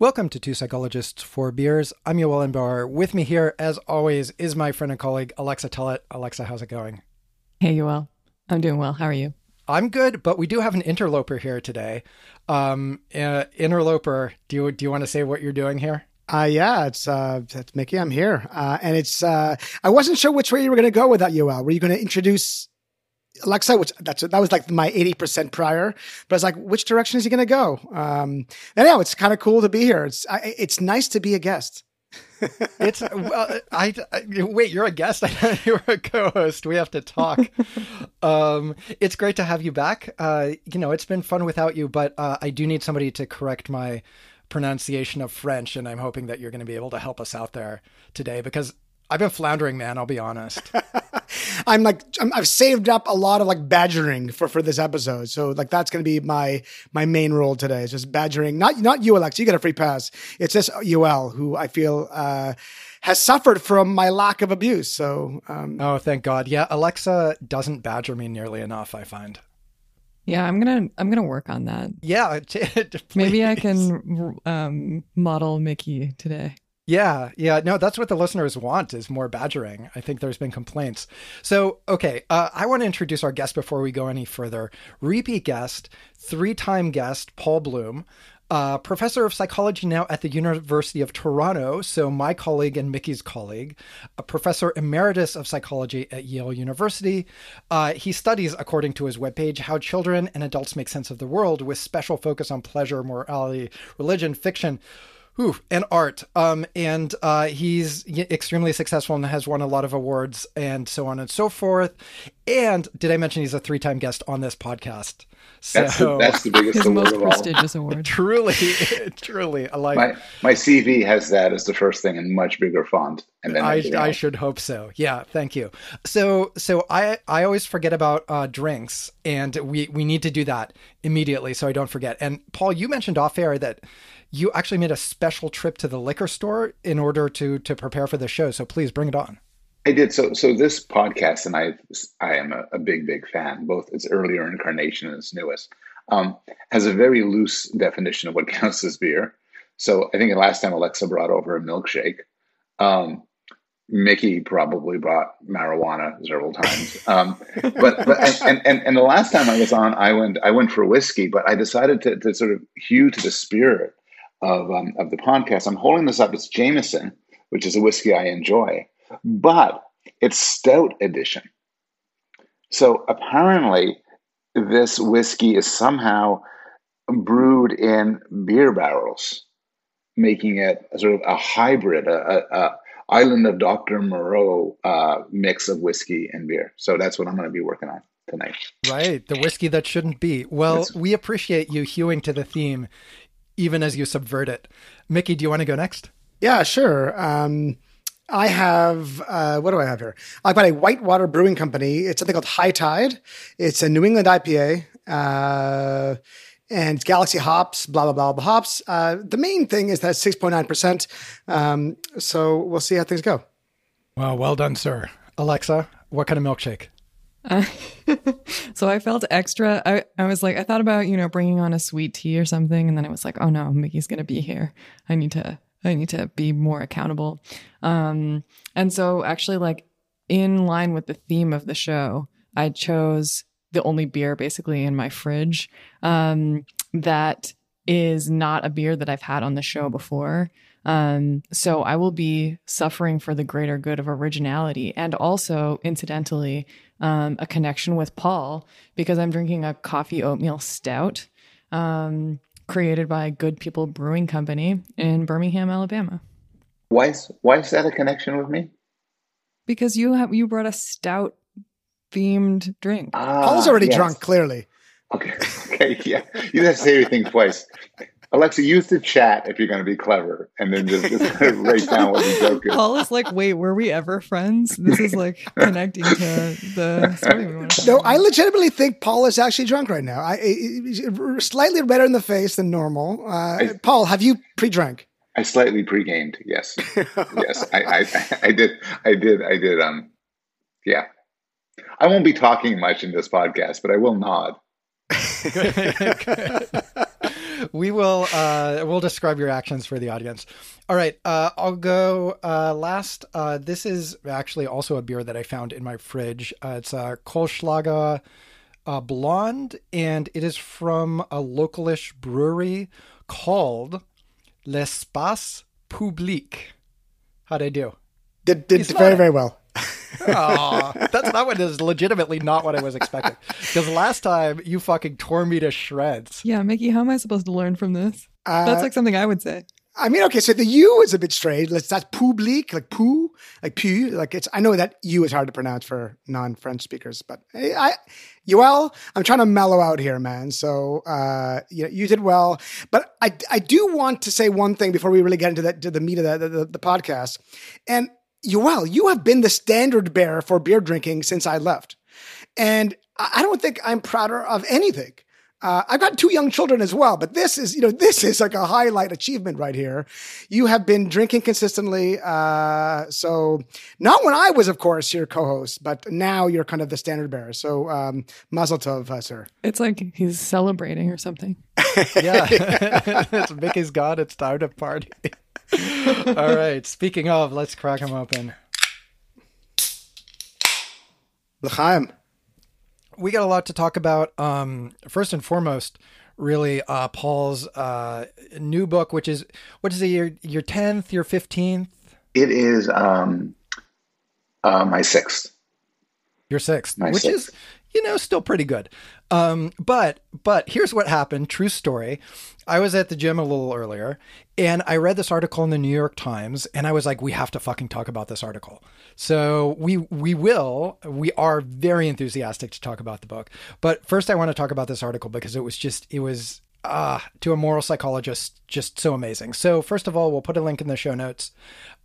Welcome to Two Psychologists, Four Beers. I'm Yoel Inbar. With me here, as always, is my friend and colleague, Alexa Tullett. Alexa, how's it going? Hey, Yoel. I'm doing well. How are you? I'm good, but we do have an interloper here today. Um, uh, interloper, do you do you want to say what you're doing here? Uh, yeah, it's uh, it's Mickey. I'm here, uh, and it's uh, I wasn't sure which way you were going to go with that, Yoel. Were you going to introduce Alexa, which that's that was like my eighty percent prior, but I was like, which direction is he going to go? Um, anyhow, it's kind of cool to be here. It's I, it's nice to be a guest. it's well, I, I, wait. You're a guest. I thought you were a co-host. We have to talk. um, it's great to have you back. Uh, you know, it's been fun without you, but uh, I do need somebody to correct my pronunciation of French, and I'm hoping that you're going to be able to help us out there today because I've been floundering, man. I'll be honest. I'm like i have saved up a lot of like badgering for for this episode, so like that's going to be my my main role today. It's just badgering. Not not you, Alex. You get a free pass. It's just Yoel who I feel uh, has suffered from my lack of abuse. So um, oh, thank God. Yeah, Alexa doesn't badger me nearly enough. I find. Yeah, I'm gonna I'm gonna work on that. Yeah, maybe I can um, model Mickey today. Yeah, yeah, no, that's what the listeners want is more badgering. I think there's been complaints. So, okay, uh, I want to introduce our guest before we go any further. Repeat guest, three-time guest, Paul Bloom, uh, professor of psychology now at the University of Toronto. So, my colleague and Mickey's colleague, a professor emeritus of psychology at Yale University. Uh, he studies, according to his webpage, how children and adults make sense of the world with special focus on pleasure, morality, religion, fiction Ooh, and art. Um, and uh, he's extremely successful and has won a lot of awards and so on and so forth. And did I mention he's a three-time guest on this podcast? So that's the, that's the biggest his award most prestigious award. truly, truly, I like my my CV has that as the first thing in much bigger font, and then I, I should hope so. Yeah, thank you. So so I I always forget about uh, drinks, and we we need to do that immediately so I don't forget. And Paul, you mentioned off air that you actually made a special trip to the liquor store in order to to prepare for the show. So please bring it on. I did. So so this podcast, and I I am a, a big big fan, both its earlier incarnation and its newest, um, has a very loose definition of what counts as beer. So I think the last time Alexa brought over a milkshake. Um, Mickey probably brought marijuana several times. Um, but but and, and and the last time I was on, I went I went for whiskey, but I decided to to sort of hew to the spirit of, um, of the podcast. I'm holding this up. It's Jameson, which is a whiskey I enjoy, but it's stout edition. So apparently, this whiskey is somehow brewed in beer barrels, making it a sort of a hybrid, a, a, a Island of Dr. Moreau uh, mix of whiskey and beer. So that's what I'm going to be working on tonight. Right, the whiskey that shouldn't be. Well, that's... we appreciate you hewing to the theme even as you subvert it. Mickey, do you want to go next? Yeah, sure. Um, I have uh, what do I have here? I've got a Whitewater Brewing Company. It's something called High Tide. It's a New England IPA. Uh, and Galaxy hops, blah blah blah, blah hops. Uh, the main thing is that six point nine percent. Um, so we'll see how things go. Well, well done, sir. Alexa, what kind of milkshake? So I felt extra. I, I was like, I thought about, you know, bringing on a sweet tea or something. And then I was like, oh no, Mickey's going to be here. I need to, I need to be more accountable. Um, and so actually, like, in line with the theme of the show, I chose the only beer basically in my fridge um, that is not a beer that I've had on the show before. Um, so I will be suffering for the greater good of originality and also, incidentally, um, a connection with Paul because I'm drinking a coffee oatmeal stout um, created by Good People Brewing Company in Birmingham, Alabama. Why is, why is that a connection with me? Because you have you brought a stout themed drink. Ah, Paul's already yes. drunk, clearly. Okay. Okay. Yeah. You have to say everything twice. Alexa, use the chat if you're going to be clever, and then just, just write down what the joke is. Paul is like, "Wait, were we ever friends?" This is like connecting to the story we want to. No, I legitimately think Paul is actually drunk right now. I, I slightly redder in the face than normal. Uh, I, Paul, have you pre-drank? I slightly pre-gamed. Yes, yes, I, I, I did, I did, I did. Um, yeah, I won't be talking much in this podcast, but I will nod. we will uh, we'll describe your actions for the audience. All right, uh, I'll go uh, last. Uh, this is actually also a beer that I found in my fridge. Uh, it's a Kolschlager uh, Blonde, and it is from a localish brewery called L'Espace Public. How'd I do? Did, did very, very well. Aw, that's that one is legitimately not what I was expecting. Because last time you fucking tore me to shreds. Yeah, Mickey, how am I supposed to learn from this? Uh, That's like something I would say. I mean, okay, so the U is a bit strange. Let's that's public, like poo, like pu. Like it's. I know that U is hard to pronounce for non-French speakers, but I, I Yoel, I'm trying to mellow out here, man. So uh, you, you did well, but I I do want to say one thing before we really get into that to the meat of the, the, the podcast. And Yoel, you have been the standard bearer for beer drinking since I left, and I I don't think I'm prouder of anything. Uh, I've got two young children as well, but this is, you know, this is like a highlight achievement right here. You have been drinking consistently. Uh, so not when I was, of course, your co-host, but now you're kind of the standard bearer. So, um, mazel tov, uh, sir. It's like he's celebrating or something. Yeah, it's Mickey's God. It's time to party. All right. Speaking of, let's crack them open. L'chaim. we got a lot to talk about. Um, first and foremost, really, uh, Paul's uh, new book, which is what is it? Your your tenth, your fifteenth, It is um, uh, my sixth. your sixth, My which sixth. is you know still pretty good. Um, but but here's what happened. True story. I was at the gym a little earlier, and I read this article in the New York Times, and I was like, we have to fucking talk about this article. So we we will. We are very enthusiastic to talk about the book. But first, I want to talk about this article because it was just it was uh, to a moral psychologist, just so amazing. So, first of all, we'll put a link in the show notes.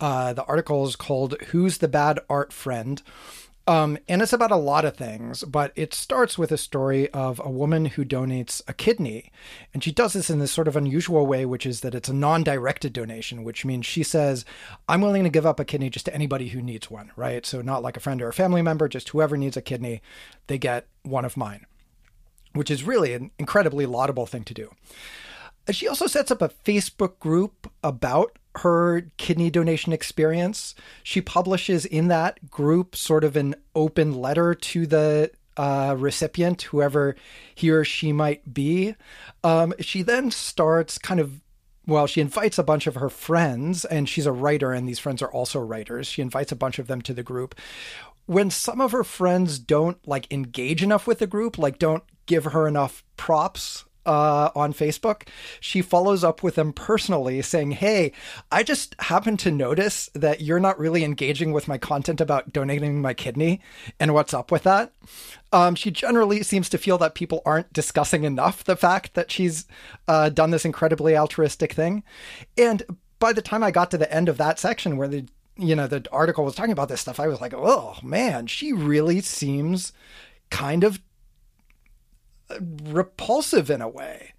Uh, the article is called Who's the Bad Art Friend? Um, and it's about a lot of things, but it starts with a story of a woman who donates a kidney. And she does this in this sort of unusual way, which is that it's a non directed donation, which means she says, I'm willing to give up a kidney just to anybody who needs one, right? So, not like a friend or a family member, just whoever needs a kidney, they get one of mine which is really an incredibly laudable thing to do. She also sets up a Facebook group about her kidney donation experience. She publishes in that group sort of an open letter to the uh, recipient, whoever he or she might be. Um, she then starts kind of well, she invites a bunch of her friends, and she's a writer, and these friends are also writers. She invites a bunch of them to the group. When some of her friends don't like engage enough with the group, like don't give her enough props uh, on Facebook, she follows up with them personally saying, Hey, I just happened to notice that you're not really engaging with my content about donating my kidney and what's up with that. Um, she generally seems to feel that people aren't discussing enough the fact that she's uh, done this incredibly altruistic thing. And by the time I got to the end of that section where the you know the article was talking about this stuff, I was like, oh man, she really seems kind of repulsive in a way.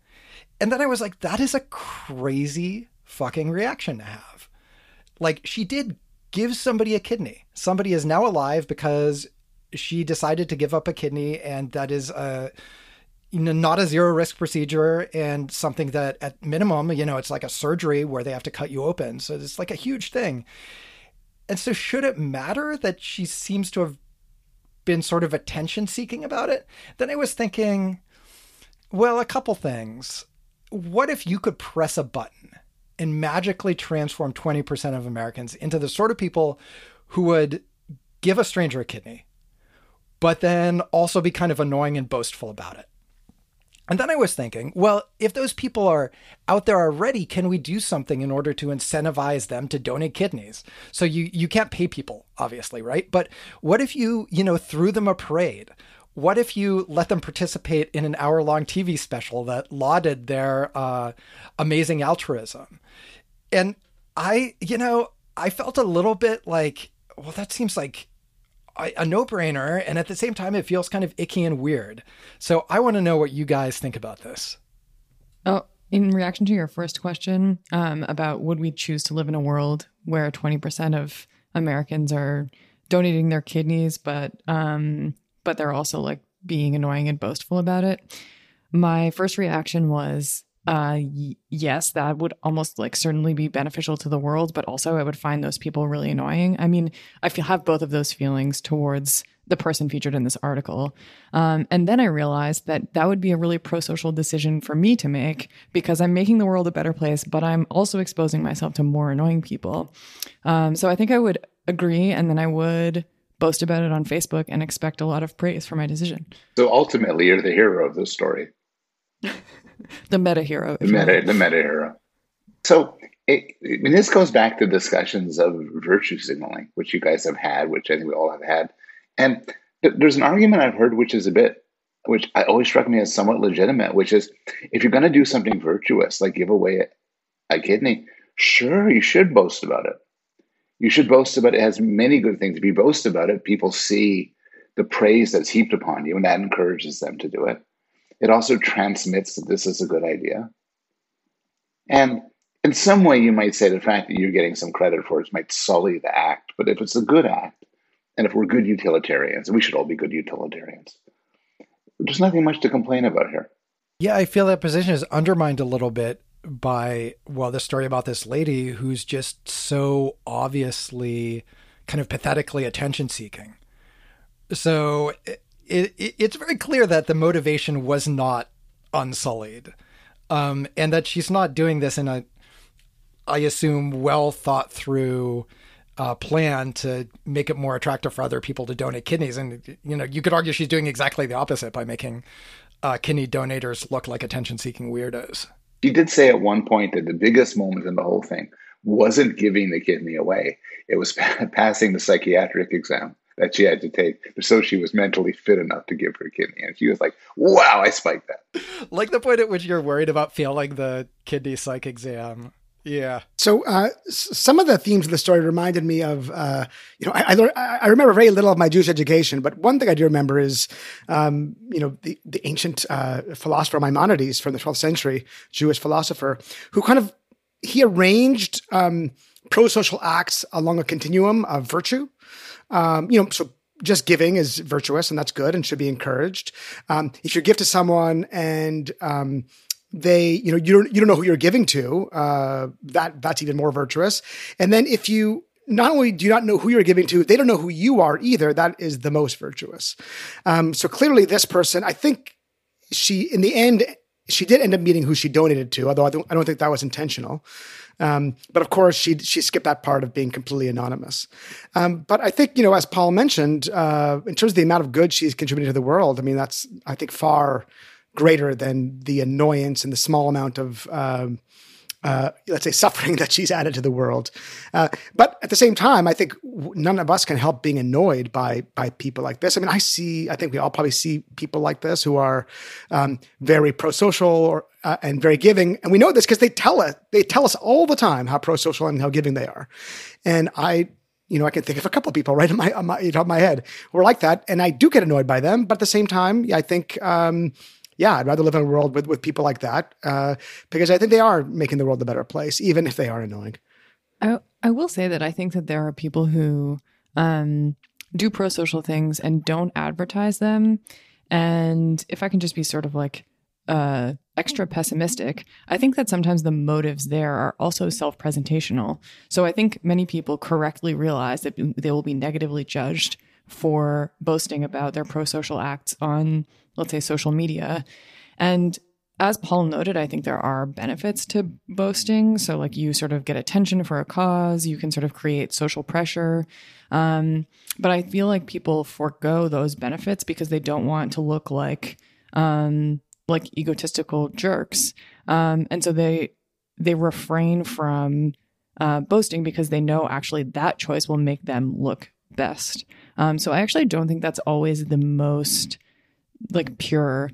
And then I was like, that is a crazy fucking reaction to have. Like, she did give somebody a kidney. Somebody is now alive because she decided to give up a kidney, and that is a you know, not a zero risk procedure and something that at minimum, you know, it's like a surgery where they have to cut you open. So it's like a huge thing. And so should it matter that she seems to have been sort of attention seeking about it? Then I was thinking, well, a couple things. What if you could press a button and magically transform 20% of Americans into the sort of people who would give a stranger a kidney, but then also be kind of annoying and boastful about it? And then I was thinking, well, if those people are out there already, can we do something in order to incentivize them to donate kidneys? So you you can't pay people, obviously, right? But what if you, you know, threw them a parade? What if you let them participate in an hour long TV special that lauded their uh, amazing altruism? And I, you know, I felt a little bit like, well, that seems like a no brainer. And at the same time, it feels kind of icky and weird. So I want to know what you guys think about this. Oh, in reaction to your first question um, about would we choose to live in a world where 20% of Americans are donating their kidneys, but um, but they're also like being annoying and boastful about it. My first reaction was uh, y- yes, that would almost like certainly be beneficial to the world, but also I would find those people really annoying. I mean, I feel have both of those feelings towards the person featured in this article. Um, and then I realized that that would be a really pro social decision for me to make because I'm making the world a better place, but I'm also exposing myself to more annoying people. Um, so I think I would agree, and then I would boast about it on Facebook and expect a lot of praise for my decision. So ultimately, you're the hero of this story. the meta hero. The meta, the meta hero. So it, I mean, this goes back to discussions of virtue signaling, which you guys have had, which I think we all have had. And th- there's an argument I've heard, which is a bit, which I always struck me as somewhat legitimate, which is if you're going to do something virtuous, like give away a, a kidney, sure, you should boast about it. You should boast about it. It has many good things. If you boast about it, people see the praise that's heaped upon you, and that encourages them to do it. It also transmits that this is a good idea. And in some way, you might say the fact that you're getting some credit for it might sully the act. But if it's a good act, and if we're good utilitarians, and we should all be good utilitarians, there's nothing much to complain about here. Yeah, I feel that position is undermined a little bit by, well, the story about this lady who's just so obviously kind of pathetically attention seeking. So it, it, it's very clear that the motivation was not unsullied. Um, and that she's not doing this in a, I assume, well thought through uh, plan to make it more attractive for other people to donate kidneys. And, you know, you could argue she's doing exactly the opposite by making uh, kidney donators look like attention seeking weirdos. She did say at one point that the biggest moment in the whole thing wasn't giving the kidney away, it was passing the psychiatric exam that she had to take so she was mentally fit enough to give her kidney. And she was like, wow, I spiked that. Like the point at which you're worried about failing the kidney psych exam. Yeah. So uh, some of the themes of the story reminded me of, uh, you know, I, I, learned, I, remember very little of my Jewish education, but one thing I do remember is, um, you know, the, the ancient uh, philosopher Maimonides from the 12th century, Jewish philosopher, who kind of, he arranged um, pro-social acts along a continuum of virtue. Um, you know, so just giving is virtuous and that's good and should be encouraged. Um, if you give to someone and um, they you know you don't you don't know who you're giving to uh, that that's even more virtuous. And then if you not only do you not know who you're giving to they don't know who you are either. That is the most virtuous. Um, so clearly this person i think she in the end she did end up meeting who she donated to although i don't, I don't think that was intentional. Um, but of course she she skipped that part of being completely anonymous. Um, but i think you know as paul mentioned uh, in terms of the amount of good she's contributed to the world i mean that's i think far greater than the annoyance and the small amount of um, uh, let's say suffering that she's added to the world. Uh, but at the same time, I think none of us can help being annoyed by by people like this. I mean, I see, I think we all probably see people like this who are um, very pro-social or uh, and very giving, and we know this because they tell us they tell us all the time how pro-social and how giving they are. And I you know, I can think of a couple of people right in my, on my, my head who are like that, and I do get annoyed by them. But at the same time, I think um, yeah, I'd rather live in a world with, with people like that uh, because I think they are making the world a better place, even if they are annoying. I, I will say that I think that there are people who um, do pro social things and don't advertise them. And if I can just be sort of like uh, extra pessimistic, I think that sometimes the motives there are also self presentational. So I think many people correctly realize that they will be negatively judged for boasting about their pro social acts on let's say social media. And as Paul noted, I think there are benefits to boasting. So, like, you sort of get attention for a cause, you can sort of create social pressure. Um, but I feel like people forego those benefits because they don't want to look like, um, like egotistical jerks. Um, and so they, they refrain from uh, boasting because they know actually that choice will make them look best. Um, so I actually don't think that's always the most like pure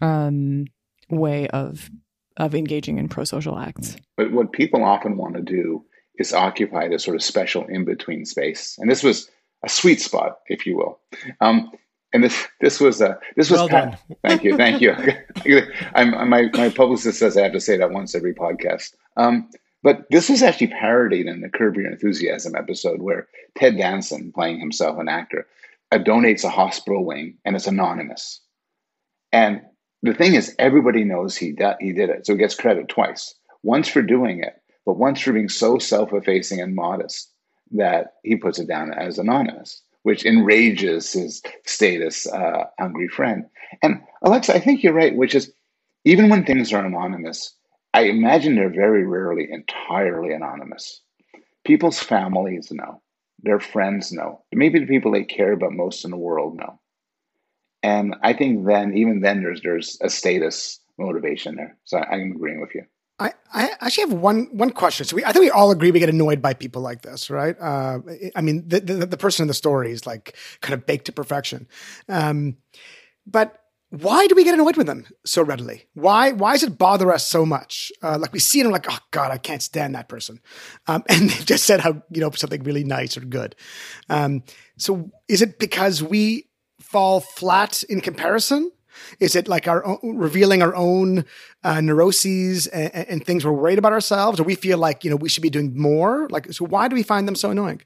um, way of of engaging in pro-social acts. But what people often want to do is occupy this sort of special in-between space, and this was a sweet spot, if you will. Um, and this this was a this was well done. thank you thank you. I'm, my my publicist says I have to say that once every podcast. Um, but this was actually parodied in the Curb Your Enthusiasm episode where Ted Danson, playing himself an actor, uh, donates a hospital wing and it's anonymous. And the thing is, everybody knows he he did it, so he gets credit twice. Once for doing it, but once for being so self-effacing and modest that he puts it down as anonymous, which enrages his status uh, hungry friend. And Alexa, I think you're right, which is even when things are anonymous, I imagine they're very rarely entirely anonymous. People's families know, their friends know, maybe the people they care about most in the world know. And I think then, even then, there's there's a status motivation there. So I'm agreeing with you. I, I actually have one one question. So we, I think we all agree we get annoyed by people like this, right? Uh, I mean, the, the, the person in the story is like kind of baked to perfection. Um, but why do we get annoyed with them so readily? Why why does it bother us so much? Uh, like we see them, like oh god, I can't stand that person, um, and they've just said how you know something really nice or good. Um, so is it because we fall flat in comparison? Is it like our own, revealing our own uh, neuroses and, and, things we're worried about ourselves, or we feel like you know we should be doing more? Like, so why do we find them so annoying?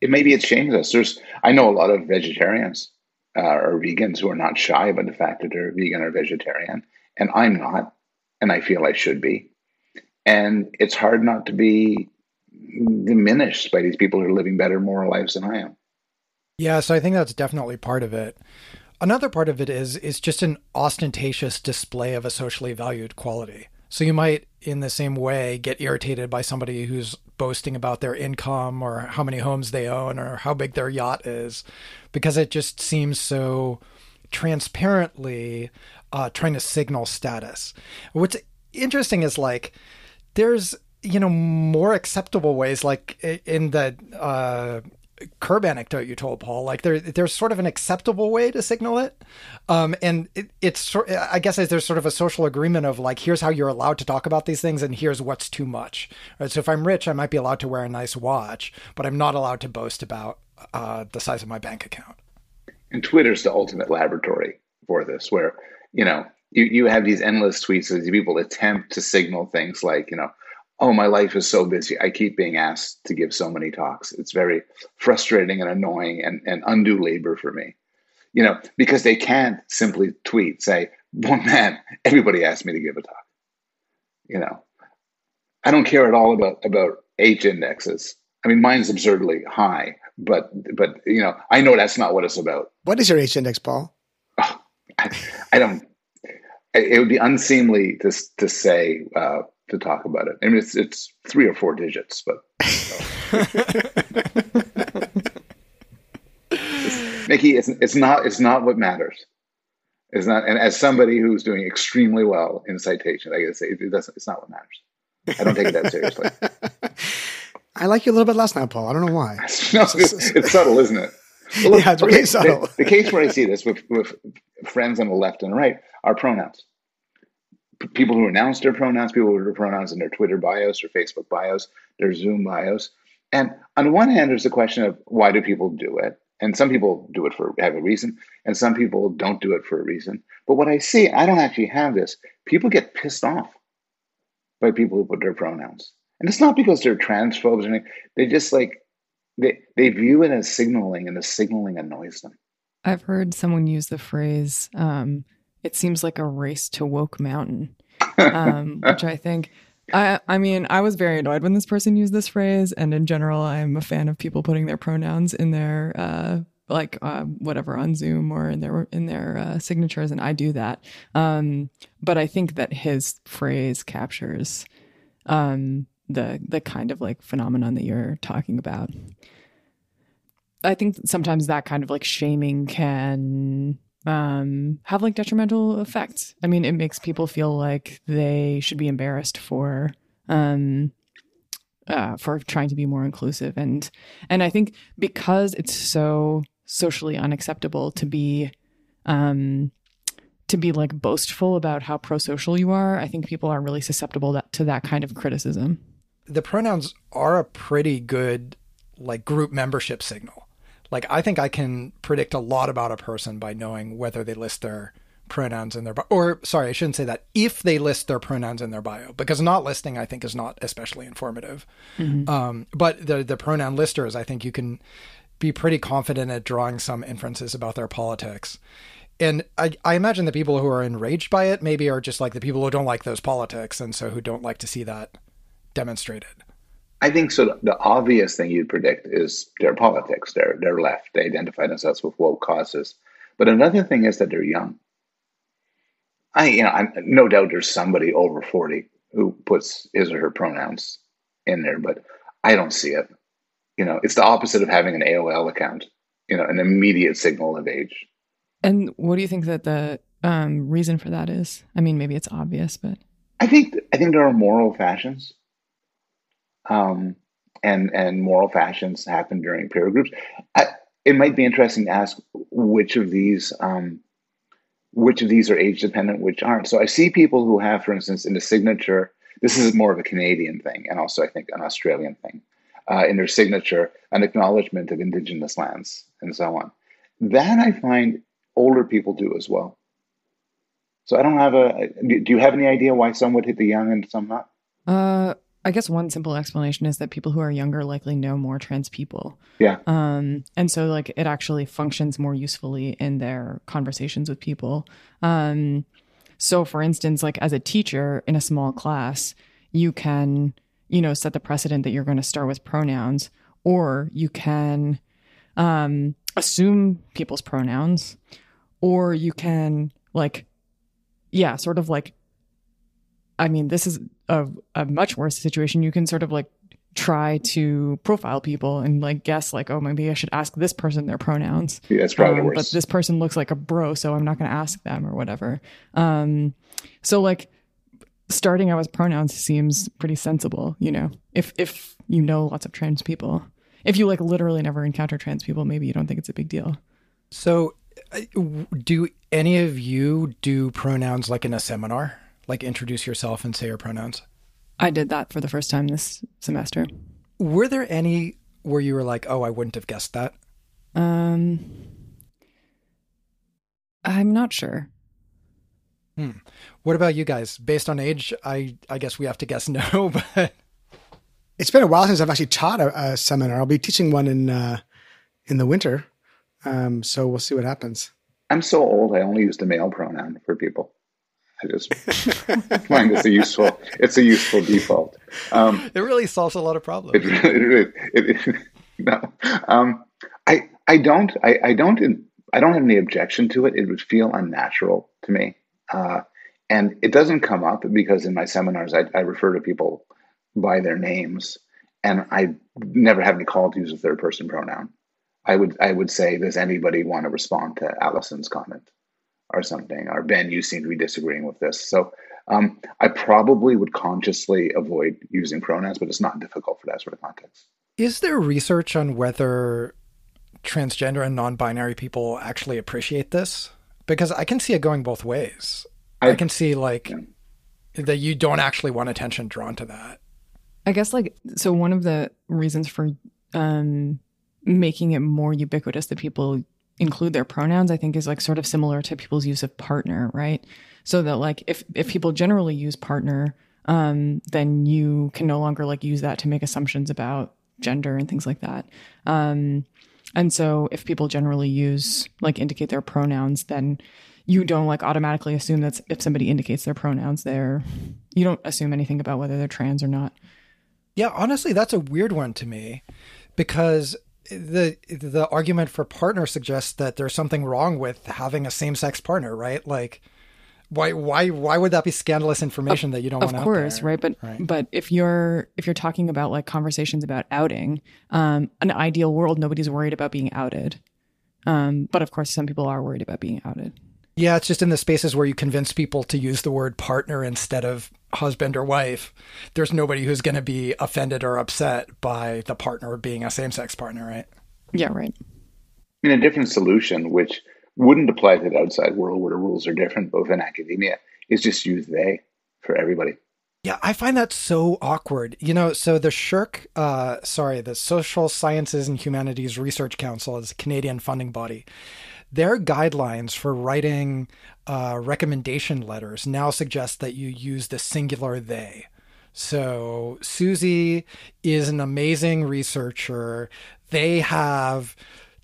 It maybe it shames us. There's I know a lot of vegetarians uh, or vegans who are not shy about the fact that they're vegan or vegetarian, and I'm not, and I feel I should be, and it's hard not to be diminished by these people who are living better, moral lives than I am. Yeah, so I think that's definitely part of it. Another part of it is is just an ostentatious display of a socially valued quality. So you might, in the same way, get irritated by somebody who's boasting about their income or how many homes they own or how big their yacht is, because it just seems so transparently uh, trying to signal status. What's interesting is like there's you know more acceptable ways like in the uh, curb anecdote you told Paul. Like there, there's sort of an acceptable way to signal it, um, and it, it's sort. I guess there's sort of a social agreement of like, here's how you're allowed to talk about these things, and here's what's too much. Right. So if I'm rich, I might be allowed to wear a nice watch, but I'm not allowed to boast about uh, the size of my bank account. And Twitter's the ultimate laboratory for this, where you know you you have these endless tweets as people attempt to signal things like you know oh, my life is so busy. I keep being asked to give so many talks. It's very frustrating and annoying and, and undue labor for me. You know, because they can't simply tweet, say, well, man, everybody asked me to give a talk. You know, I don't care at all about, about H indexes. I mean, mine's absurdly high, but, but, you know, I know that's not what it's about. What is your H index, Paul? Oh, I, I don't, it would be unseemly to, to say, uh, to talk about it. I mean, it's it's three or four digits, but. Mickey, it's, it's not it's not what matters. It's not, and as somebody who's doing extremely well in citation, I gotta say it doesn't. It's not what matters. I don't take it that seriously. I like you a little bit less now, Paul. I don't know why. no, it's, it's, subtle, isn't it? Well, look, yeah, it's really okay, subtle. The, the, case where I see this with, with friends on the left and right are pronouns people who announce their pronouns, people who have pronouns in their Twitter bios or Facebook bios, their Zoom bios. And on one hand, there's the question of why do people do it? And some people do it for have a reason, and some people don't do it for a reason. But what I see, I don't actually have this. People get pissed off by people who put their pronouns. And it's not because they're transphobes or anything. They just like they they view it as signaling, and the signaling annoys them. I've heard someone use the phrase um, it seems like a race to woke mountain, um, which I think. I, I mean, I was very annoyed when this person used this phrase, and in general, I'm a fan of people putting their pronouns in their uh, like uh, whatever on Zoom or in their in their uh, signatures, and I do that. Um, but I think that his phrase captures um, the the kind of like phenomenon that you're talking about. I think sometimes that kind of like shaming can um, have like detrimental effects. I mean, it makes people feel like they should be embarrassed for um, uh, for trying to be more inclusive, and and I think because it's so socially unacceptable to be um, to be like boastful about how pro-social you are, I think people are really susceptible that, to that kind of criticism. The pronouns are a pretty good like group membership signal like I think I can predict a lot about a person by knowing whether they list their pronouns in their bio. Or sorry, I shouldn't say that. If they list their pronouns in their bio, because not listing, I think, is not especially informative. Mm-hmm. Um, but the the pronoun listers, I think you can be pretty confident at drawing some inferences about their politics. And I, I imagine the people who are enraged by it maybe are just like the people who don't like those politics and so who don't like to see that demonstrated. I think so. The obvious thing you'd predict is their politics. They're they're left. They identify themselves with woke causes. But another thing is that they're young. I you know I, no doubt there's somebody over forty who puts his or her pronouns in there, but I don't see it. You know, it's the opposite of having an AOL account. You know, an immediate signal of age. And what do you think that the um, reason for that is? I mean, maybe it's obvious, but I think I think there are moral fashions, um, and and moral fashions happen during peer groups. I, it might be interesting to ask which of these um, which of these are age dependent, which aren't. So I see people who have, for instance, in the signature. This is more of a Canadian thing, and also I think an Australian thing. Uh, in their signature, an acknowledgement of Indigenous lands and so on. That I find older people do as well. So I don't have a. Do you have any idea why some would hit the young and some not? Uh, I guess one simple explanation is that people who are younger likely know more trans people. Yeah. Um, and so like it actually functions more usefully in their conversations with people. Um, so for instance, like as a teacher in a small class, you can, you know, set the precedent that you're going to start with pronouns, or you can um, assume people's pronouns, or you can like yeah, sort of like, I mean, this is a, a much worse situation. You can sort of like try to profile people and like guess like, oh, maybe I should ask this person their pronouns. Yeah, that's probably Um, worse. But this person looks like a bro, so I'm not going to ask them or whatever. Um, so like starting out with pronouns seems pretty sensible, you know, if, if you know lots of trans people. If you like literally never encounter trans people, maybe you don't think it's a big deal. So, uh, do any of you do pronouns like in a seminar? Like introduce yourself and say your pronouns? I did that for the first time this semester. Were there any where you were like, oh, I wouldn't have guessed that? Um, I'm not sure. Hmm. What about you guys? Based on age, I I guess we have to guess no, but It's been a while since I've actually taught a, a seminar. I'll be teaching one in uh, in the winter, um, so we'll see what happens. I'm so old. I only use the male pronoun for people. I just find it's a useful. It's a useful default. Um, it really solves a lot of it, problems. it, it, it, no, um, I I don't I, I don't I don't have any objection to it. It would feel unnatural to me, uh, and it doesn't come up because in my seminars I, I refer to people by their names, and I never have any call to use a third person pronoun. I would I would say, does anybody want to respond to Allison's comment or something? Or Ben, you seem to be disagreeing with this. So um, I probably would consciously avoid using pronouns, but it's not difficult for that sort of context. Is there research on whether transgender and non-binary people actually appreciate this? Because I can see it going both ways. I, I- can see like that you don't actually want attention drawn to that. I guess like so one of the reasons for um making it more ubiquitous that people include their pronouns I think is like sort of similar to people's use of partner, right? So that like if if people generally use partner um then you can no longer like use that to make assumptions about gender and things like that. Um and so if people generally use like indicate their pronouns then you don't like automatically assume that if somebody indicates their pronouns they're you don't assume anything about whether they're trans or not. Yeah, honestly, that's a weird one to me because the the argument for partner suggests that there's something wrong with having a same-sex partner, right? Like why why why would that be scandalous information that you don't of want course out there? right but Right. but if you're if you're talking about like conversations about outing um an ideal world nobody's worried about being outed um but of course some people are worried about being outed Yeah, it's just in the spaces where you convince people to use the word partner instead of husband or wife. There's nobody who's going to be offended or upset by the partner being a same-sex partner, right? yeah right I mean, a different solution, which wouldn't apply to the outside world where the rules are different, both in academia, is just use they for everybody. Yeah, I find that so awkward. You know, so the SSHRC, uh, sorry, the Social Sciences and Humanities Research Council is a Canadian funding body. Their guidelines for writing uh, recommendation letters now suggest that you use the singular they. So Susie is an amazing researcher. They have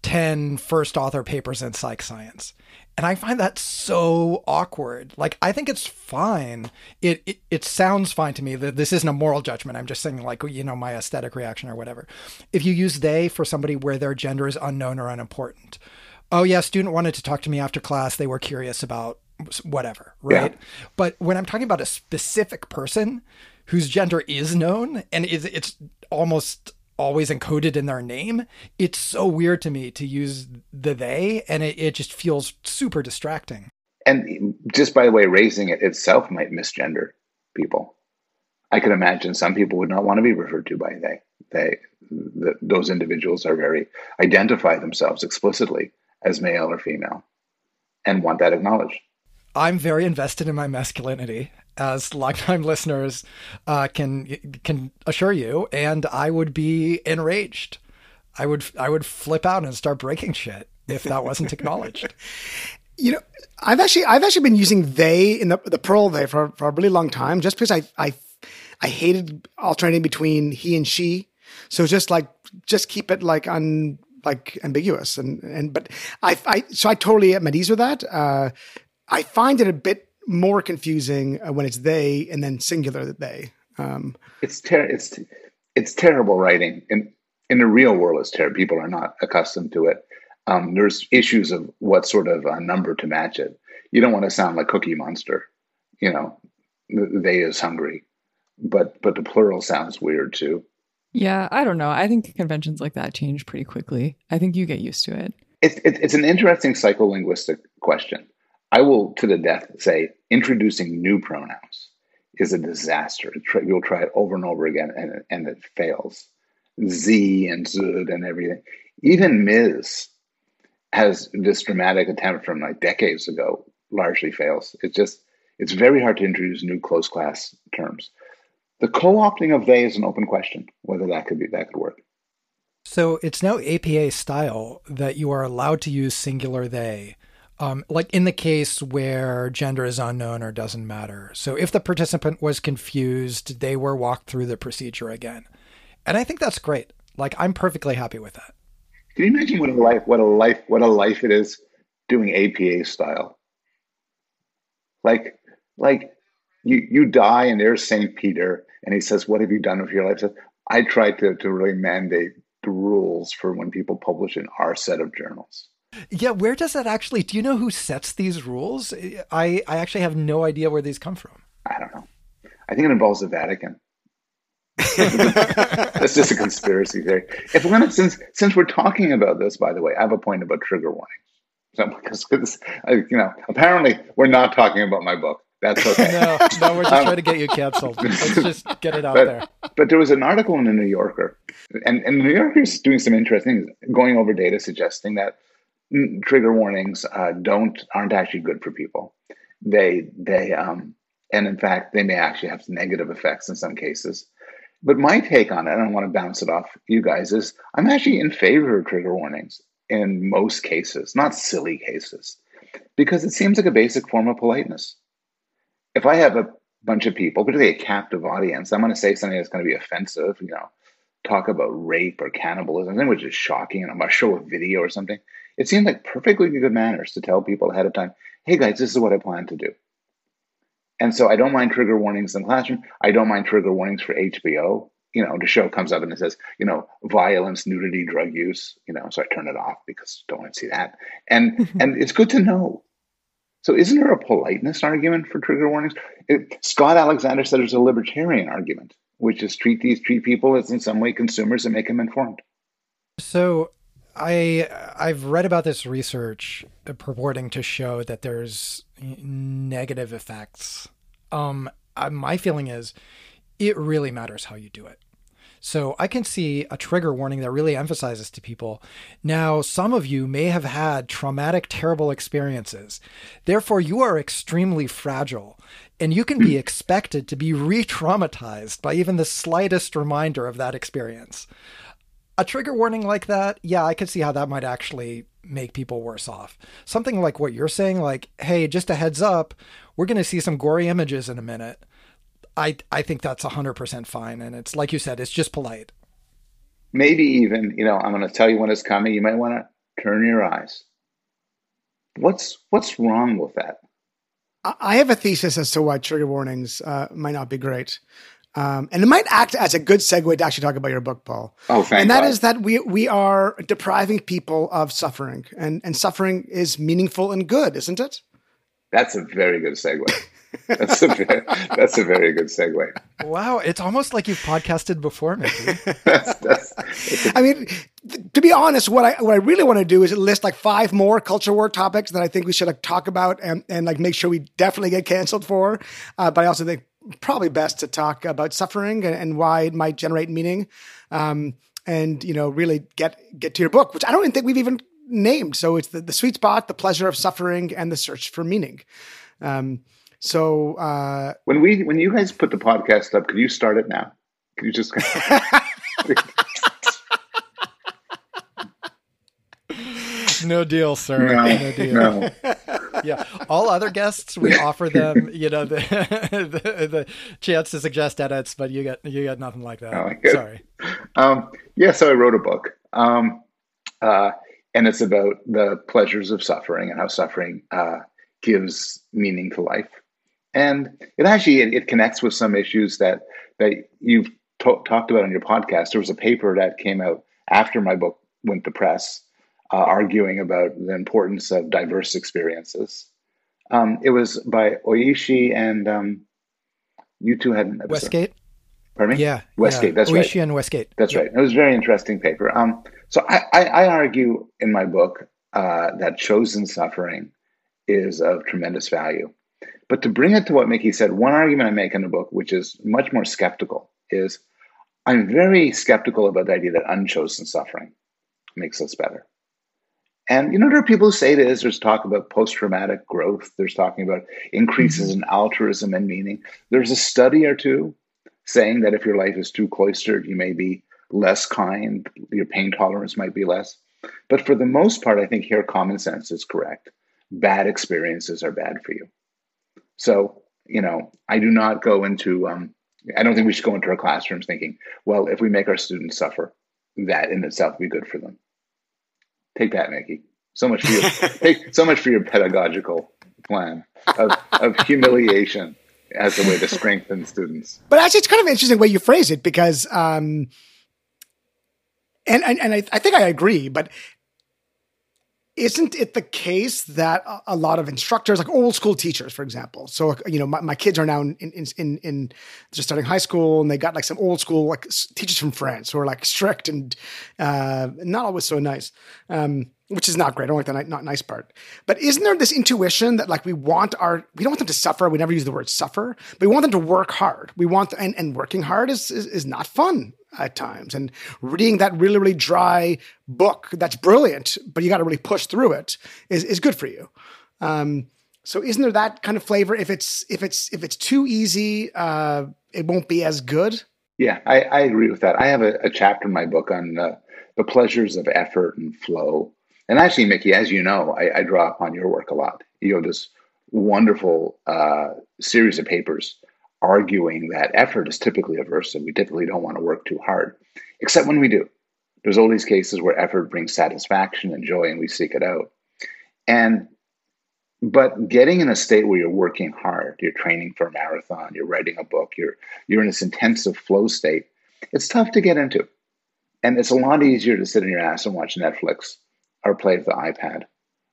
10 first author papers in psych science. And I find that so awkward. Like, I think it's fine. It, it, it sounds fine to me that this isn't a moral judgment. I'm just saying, like, you know, my aesthetic reaction or whatever. If you use they for somebody where their gender is unknown or unimportant, oh yeah, student wanted to talk to me after class. They were curious about whatever, right? Yeah. But when I'm talking about a specific person whose gender is known and is it's almost always encoded in their name, it's so weird to me to use the they, and it, it just feels super distracting. And just by the way, raising it itself might misgender people. I can imagine some people would not want to be referred to by they. They, the, those individuals are very identify themselves explicitly as male or female, and want that acknowledged. I'm very invested in my masculinity, as longtime listeners uh, can can assure you, and I would be enraged. I would I would flip out and start breaking shit if that wasn't acknowledged. You know, I've actually I've actually been using they in the the plural they for, for a really long time, just because I I I hated alternating between he and she. So just like just keep it like on like ambiguous and and but I I so I totally am at ease with that. Uh, I find it a bit more confusing uh, when it's they and then singular they. Um, it's ter- it's it's terrible writing, and in the real world, it's terrible. People are not accustomed to it. Um, there's issues of what sort of uh, number to match it. You don't want to sound like Cookie Monster, you know. They is hungry, but but the plural sounds weird too. Yeah, I don't know. I think conventions like that change pretty quickly. I think you get used to it. It's it, it's an interesting psycholinguistic question I will to the death say introducing new pronouns is a disaster. You'll try it over and over again and, and it fails. Z and Zud and everything. Even Ms. has this dramatic attempt from like decades ago, largely fails. It's just, it's very hard to introduce new close class terms. The co-opting of they is an open question, whether that could be that could work. So it's now APA style that you are allowed to use singular they um, like in the case where gender is unknown or doesn't matter. So if the participant was confused, they were walked through the procedure again. And I think that's great. Like I'm perfectly happy with that. Can you imagine what a life what a life what a life it is doing APA style? Like like you you die and there's St. Peter and he says, What have you done with your life? I tried to, to really mandate the rules for when people publish in our set of journals. Yeah, where does that actually? Do you know who sets these rules? I I actually have no idea where these come from. I don't know. I think it involves the Vatican. That's just a conspiracy theory. If we're gonna, since since we're talking about this, by the way, I have a point about trigger warnings. So because you know, apparently we're not talking about my book. That's okay. no, no, we're just um, trying to get you canceled. Let's just get it out but, there. But there was an article in the New Yorker, and, and the New Yorker is doing some interesting things, going over data suggesting that trigger warnings uh, don't aren't actually good for people. They they um, and in fact they may actually have negative effects in some cases. But my take on it, and I want to bounce it off you guys, is I'm actually in favor of trigger warnings in most cases, not silly cases, because it seems like a basic form of politeness. If I have a bunch of people, particularly a captive audience, I'm going to say something that's going to be offensive, you know, talk about rape or cannibalism, which is shocking, and I'm going to show a video or something it seemed like perfectly good manners to tell people ahead of time, hey guys, this is what I plan to do. And so I don't mind trigger warnings in the classroom. I don't mind trigger warnings for HBO. You know, the show comes up and it says, you know, violence, nudity, drug use, you know, so I turn it off because I don't want to see that. And and it's good to know. So isn't there a politeness argument for trigger warnings? It, Scott Alexander said there's a libertarian argument, which is treat these treat people as in some way consumers and make them informed. So I I've read about this research purporting to show that there's negative effects. Um, my feeling is it really matters how you do it. So I can see a trigger warning that really emphasizes to people. Now, some of you may have had traumatic, terrible experiences. Therefore, you are extremely fragile and you can be hmm. expected to be re traumatized by even the slightest reminder of that experience a trigger warning like that, yeah, I could see how that might actually make people worse off. Something like what you're saying, like, hey, just a heads up, we're going to see some gory images in a minute. I I think that's 100% fine. And it's like you said, it's just polite. Maybe even, you know, I'm going to tell you when it's coming. You might want to turn your eyes. What's what's wrong with that? I have a thesis as to why trigger warnings uh, might not be great. Um, and it might act as a good segue to actually talk about your book, Paul. Oh, thank And that God. is that we we are depriving people of suffering, and and suffering is meaningful and good, isn't it? That's a very good segue. That's a very, that's a very good segue. Wow, it's almost like you've podcasted before, Mickey. That's, that's, I mean, th- to be honest, what I what I really want to do is list like five more culture war topics that I think we should like talk about and and like make sure we definitely get canceled for. Uh, but I also think probably best to talk about suffering and, and why it might generate meaning, um, and you know really get get to your book, which I don't even think we've even named. So it's the, the sweet spot, the pleasure of suffering, and the search for meaning. Um, so uh, when we when you guys put the podcast up, could you start it now? Could you just? No deal, sir. No, No, deal. no. Yeah, all other guests we offer them, you know, the, the the chance to suggest edits, but you got you got nothing like that. Oh. Sorry. Um, yeah, so I wrote a book, um, uh, and it's about the pleasures of suffering and how suffering uh, gives meaning to life. And it actually it, it connects with some issues that that you've to- talked about on your podcast. There was a paper that came out after my book went to press, uh, arguing about the importance of diverse experiences. Um, it was by Oishi and um, you two had an episode. Westgate. Pardon me? Yeah, Westgate. yeah. That's right. Oishi and Westgate. That's Yeah. right. It was a very interesting paper. Um, so I, I, I argue in my book uh, that chosen suffering is of tremendous value. But to bring it to what Mickey said, one argument I make in the book, which is much more skeptical, is I'm very skeptical about the idea that unchosen suffering makes us better. And you know, there are people who say this. There's talk about post-traumatic growth. There's talking about increases mm-hmm. in altruism and meaning. There's a study or two saying that if your life is too cloistered, you may be less kind, your pain tolerance might be less. But for the most part, I think here common sense is correct. Bad experiences are bad for you. So, you know, I do not go into, um, I don't think we should go into our classrooms thinking, well, if we make our students suffer, that in itself would be good for them. Take that, Mickey. So much for your, take, so much for your pedagogical plan of, of humiliation as a way to strengthen students. But actually, it's kind of an interesting way you phrase it because, um, and and, and I, I think I agree, but isn't it the case that a- lot of instructors, like old school teachers, for example, so you know, my, my kids are now in in in, in just starting high school, and they got like some old school like teachers from France who are like strict and uh, not always so nice. Um, which is not great. I don't like the not nice part. But isn't there this intuition that like we want our we don't want them to suffer. We never use the word suffer, but we want them to work hard. We want and, and working hard is, is is not fun at times. And reading that really really dry book that's brilliant, but you got to really push through it is is good for you. Um, so isn't there that kind of flavor? If it's if it's if it's too easy, uh, it won't be as good. Yeah, I, I agree with that. I have a, a chapter in my book on uh, the pleasures of effort and flow. And actually, Mickey, as you know, I, I draw upon your work a lot. You have this wonderful uh, series of papers arguing that effort is typically aversive. We typically don't want to work too hard, except when we do. There's all these cases where effort brings satisfaction and joy, and we seek it out. And but getting in a state where you're working hard, you're training for a marathon, you're writing a book, you're you're in this intensive flow state. It's tough to get into, and it's a lot easier to sit in your ass and watch Netflix or play with the iPad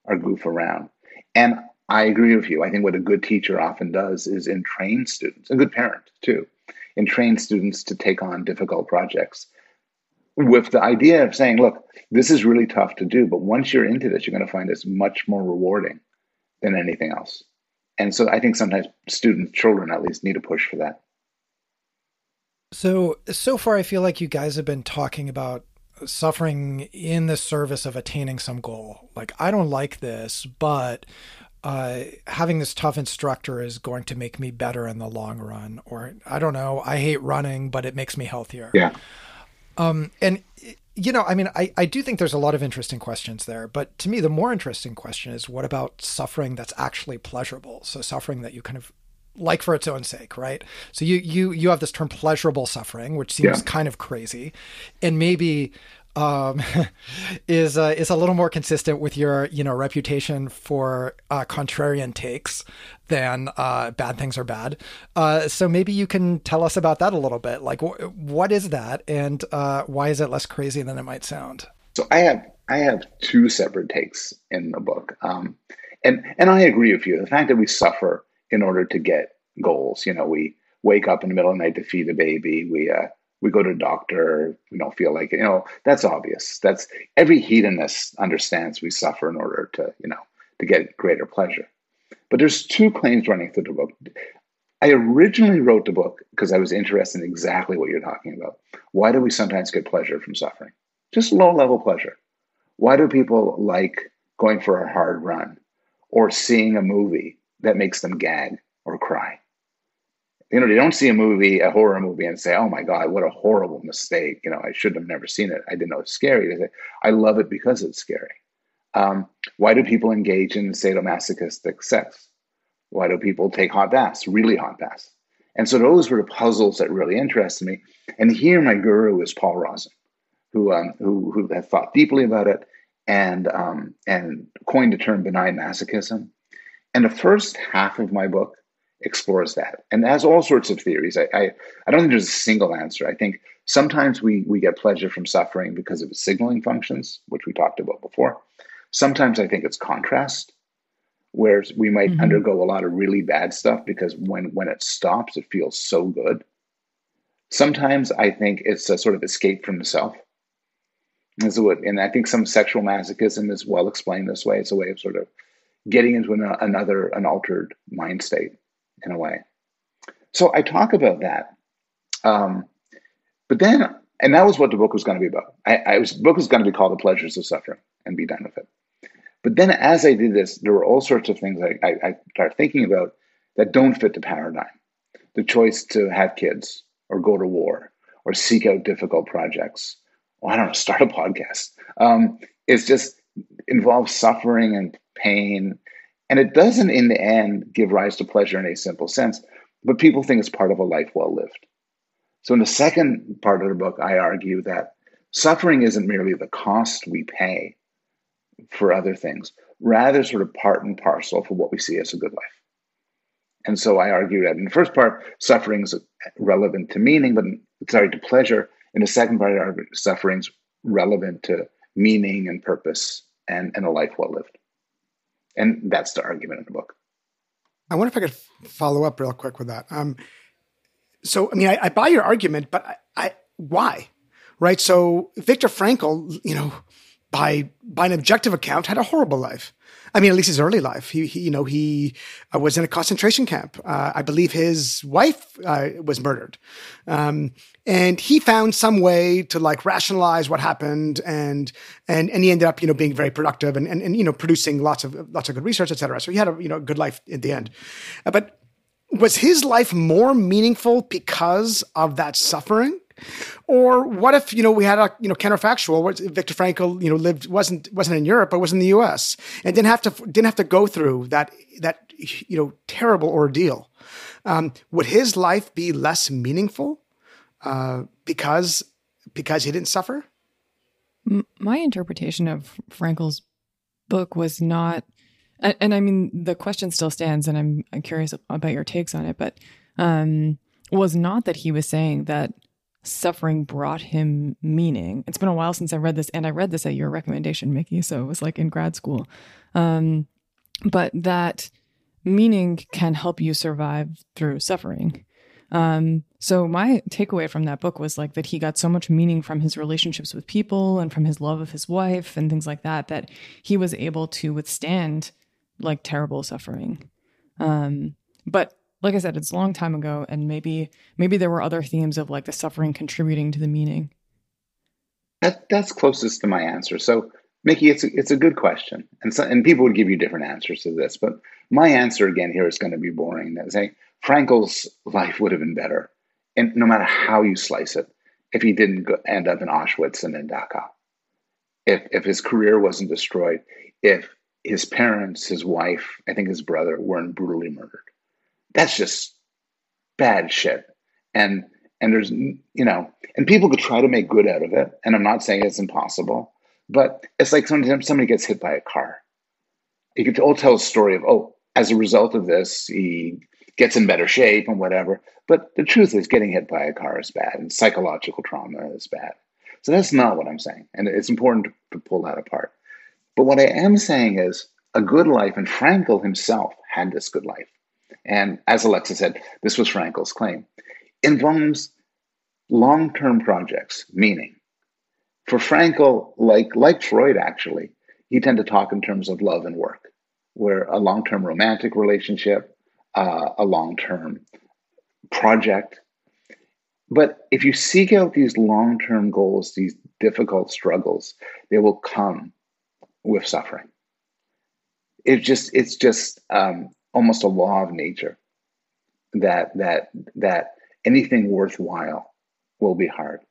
or goof around. And I agree with you. I think what a good teacher often does is entrain students, a good parent too, entrain students to take on difficult projects with the idea of saying, look, this is really tough to do, but once you're into this, you're going to find this much more rewarding than anything else. And so I think sometimes students, children at least, need to push for that. So, so far, I feel like you guys have been talking about suffering in the service of attaining some goal. Like, I don't like this, but uh, having this tough instructor is going to make me better in the long run. Or, I don't know, I hate running, but it makes me healthier. Yeah. Um, and you know, I mean, I, I do think there's a lot of interesting questions there, but to me, the more interesting question is what about suffering that's actually pleasurable? So suffering that you kind of like for its own sake, right? So you you you have this term pleasurable suffering, which seems Yeah. kind of crazy, and maybe um, is uh, is a little more consistent with your you know reputation for uh, contrarian takes than uh, bad things are bad. Uh, so maybe you can tell us about that a little bit. Like, wh- what is that, and uh, why is it less crazy than it might sound? So I have I have two separate takes in the book, um, and and I agree with you. The fact that we suffer in order to get goals, you know, we wake up in the middle of the night to feed a baby, we uh, we go to doctor, we don't feel like it. You know, that's obvious. That's every hedonist understands we suffer in order to, you know, to get greater pleasure. But there's two claims running through the book. I originally wrote the book because I was interested in exactly what you're talking about. Why do we sometimes get pleasure from suffering? Just low level pleasure. Why do people like going for a hard run or seeing a movie that makes them gag or cry? You know, they don't see a movie, a horror movie, and say, "Oh my God, what a horrible mistake!" You know, I should have never seen it. I didn't know it's scary. They say, "I love it because it's scary." Um, why do people engage in sadomasochistic sex? Why do people take hot baths, really hot baths? And so those were the puzzles that really interested me. And here, my guru is Paul Rozin, who um, who who had thought deeply about it and um, and coined the term benign masochism. And the first half of my book explores that and has all sorts of theories. I, I, I don't think there's a single answer. I think sometimes we, we get pleasure from suffering because of its signaling functions, which we talked about before. Sometimes I think it's contrast, where we might mm-hmm. undergo a lot of really bad stuff because when, when it stops, it feels so good. Sometimes I think it's a sort of escape from the self. And I think some sexual masochism is well explained this way. It's a way of sort of getting into an, another, an altered mind state in a way. So I talk about that. Um, but then, and that was what the book was going to be about. I, I was, book was going to be called The Pleasures of Suffering and be done with it. But then as I did this, there were all sorts of things I, I, I started thinking about that don't fit the paradigm. The choice to have kids or go to war or seek out difficult projects. Or I don't know, start a podcast. Um, it's just involves suffering and pain and it doesn't, in the end, give rise to pleasure in a simple sense, but people think it's part of a life well lived. So, in the second part of the book, I argue that suffering isn't merely the cost we pay for other things, rather, sort of part and parcel for what we see as a good life. And so I argue that in the first part, suffering is relevant to meaning, but sorry, to pleasure. In the second part, I argue suffering's relevant to meaning and purpose and, and a life well lived. And that's the argument in the book. I wonder if I could follow up real quick with that. Um, so, I mean, I, I buy your argument, but I, I, why? Right. So, Viktor Frankl, you know, by by an objective account, had a horrible life. I mean, at least his early life. He, he you know, he uh, was in a concentration camp. Uh, I believe his wife uh, was murdered, um, and he found some way to like rationalize what happened, and and and he ended up, you know, being very productive and and, and you know, producing lots of lots of good research, etc. So he had a you know good life in the end, uh, but was his life more meaningful because of that suffering? Or what if you know we had a you know counterfactual? What Viktor Frankl you know lived wasn't wasn't in Europe but was in the U.S. and didn't have to didn't have to go through that that you know terrible ordeal. Um, would his life be less meaningful uh, because because he didn't suffer? My interpretation of Frankl's book was not, and, and I mean the question still stands, and I'm, I'm curious about your takes on it, but um, was not that he was saying that suffering brought him meaning. It's been a while since I read this, and I read this at your recommendation, Mickey. So it was like in grad school. Um, but that meaning can help you survive through suffering. Um, so my takeaway from that book was like that he got so much meaning from his relationships with people and from his love of his wife and things like that that he was able to withstand like terrible suffering. Um, but like I said, it's a long time ago, and maybe maybe there were other themes of like the suffering contributing to the meaning. That that's closest to my answer. So, Mickey, it's a, it's a good question, and so, and people would give you different answers to this, but my answer again here is going to be boring. That say Frankl's life would have been better, and no matter how you slice it, if he didn't go, end up in Auschwitz and in Dachau, if if his career wasn't destroyed, if his parents, his wife, I think his brother, weren't brutally murdered that's just bad shit. And and there's you know, and people could try to make good out of it. And I'm not saying it's impossible, but it's like sometimes somebody gets hit by a car. You could all tell a story of oh, as a result of this, he gets in better shape and whatever. But the truth is, getting hit by a car is bad, and psychological trauma is bad. So that's not what I'm saying, and it's important to pull that apart. But what I am saying is a good life, and Frankl himself had this good life. And as Alexa said, this was Frankl's claim, involves long term projects, meaning for Frankl, like, like Freud actually, he tended to talk in terms of love and work, where a long term romantic relationship, uh, a long term project. But if you seek out these long term goals, these difficult struggles, they will come with suffering. It's just it's just um, almost a law of nature that that that anything worthwhile will be hard.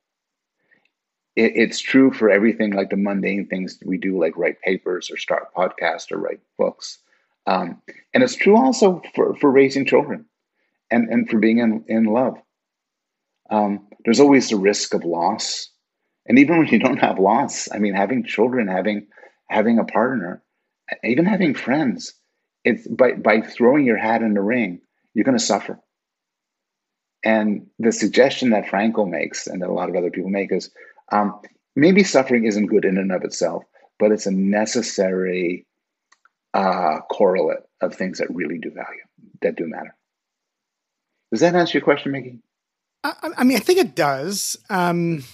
It, it's true for everything like the mundane things we do, like write papers or start podcasts or write books. Um, and it's true also for, for raising children and, and for being in, in love. Um, there's always the risk of loss. And even when you don't have loss, I mean, having children, having having a partner, even having friends, it's by, by throwing your hat in the ring, you're going to suffer. And the suggestion that Frankl makes and that a lot of other people make is um, maybe suffering isn't good in and of itself, but it's a necessary uh, correlate of things that really do value, that do matter. Does that answer your question, Mickey? I, I mean, I think it does. Um,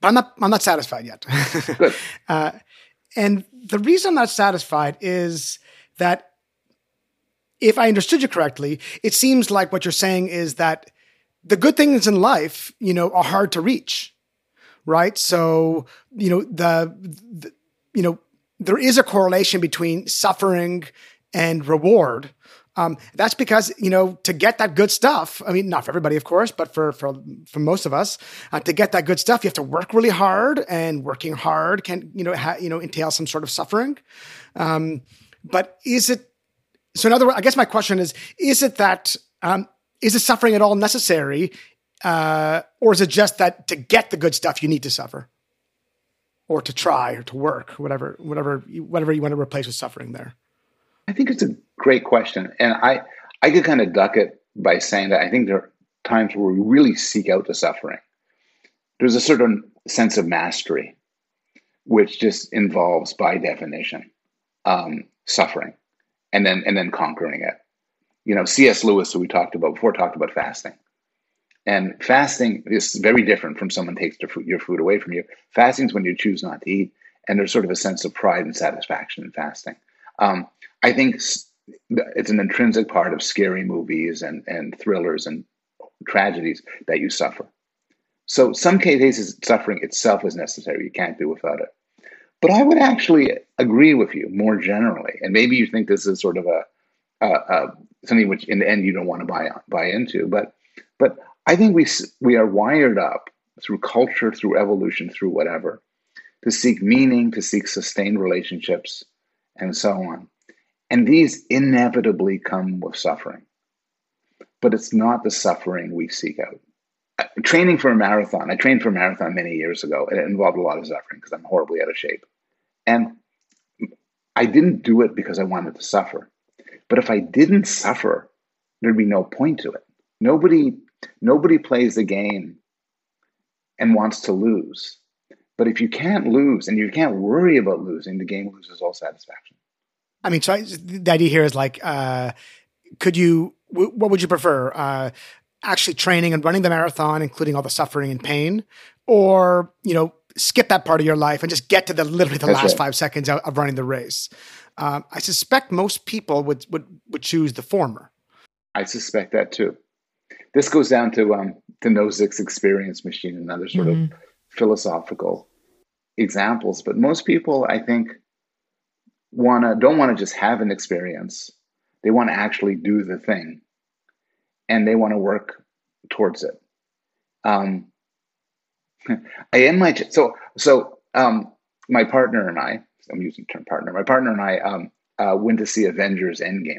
but I'm not. I'm not satisfied yet. Good. uh, and the reason I'm not satisfied is that if I understood you correctly, it seems like what you're saying is that the good things in life, you know, are hard to reach, right? So, you know, the, the you know, there is a correlation between suffering and reward. Um, that's because you know to get that good stuff. I mean, not for everybody, of course, but for for for most of us, uh, to get that good stuff, you have to work really hard, and working hard can you know ha- you know entail some sort of suffering. Um, but is it so? In other words, I guess my question is: Is it that um, is the suffering at all necessary, uh, or is it just that to get the good stuff you need to suffer, or to try, or to work, whatever, whatever, whatever you want to replace with suffering there? I think it's a great question, and I I could kind of duck it by saying that I think there are times where we really seek out the suffering. There's a certain sense of mastery, which just involves, by definition, um, suffering, and then and then conquering it. You know, C.S. Lewis, who we talked about before, talked about fasting, and fasting is very different from someone takes your food, away from you. Fasting is when you choose not to eat, and there's sort of a sense of pride and satisfaction in fasting. Um, I think it's an intrinsic part of scary movies and, and thrillers and tragedies that you suffer. So some cases suffering itself is necessary. You can't do without it. But I would actually agree with you more generally, and maybe you think this is sort of a, a, a something which in the end you don't want to buy buy into. But but I think we we are wired up through culture, through evolution, through whatever, to seek meaning, to seek sustained relationships, and so on. And these inevitably come with suffering. But it's not the suffering we seek out. Training for a marathon, I trained for a marathon many years ago, and it involved a lot of suffering because I'm horribly out of shape. And I didn't do it because I wanted to suffer. But if I didn't suffer, there'd be no point to it. Nobody, nobody plays the game and wants to lose. But if you can't lose and you can't worry about losing, the game loses all satisfaction. I mean, so I, the idea here is like, uh, could you, w- what would you prefer? Uh, actually training and running the marathon, including all the suffering and pain, or, you know, skip that part of your life and just get to the literally the That's last right. five seconds of, of, running the race. Um, I suspect most people would, would, would choose the former. I suspect that too. This goes down to um, the Nozick's experience machine and other sort mm-hmm. of philosophical examples. But most people, I think, wanna don't want to just have an experience. They want to actually do the thing, and they want to work towards it. Um, I am my so so um, my partner and I. I'm using the term partner. My partner and I um, uh, went to see Avengers Endgame,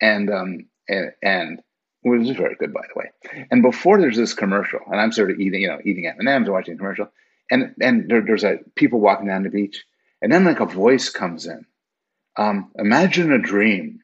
and um, and, and which is very good, by the way. And before there's this commercial, and I'm sort of eating, you know, eating M and M's, watching a commercial, and and there, there's a people walking down the beach, and then like a voice comes in. Um, imagine a dream,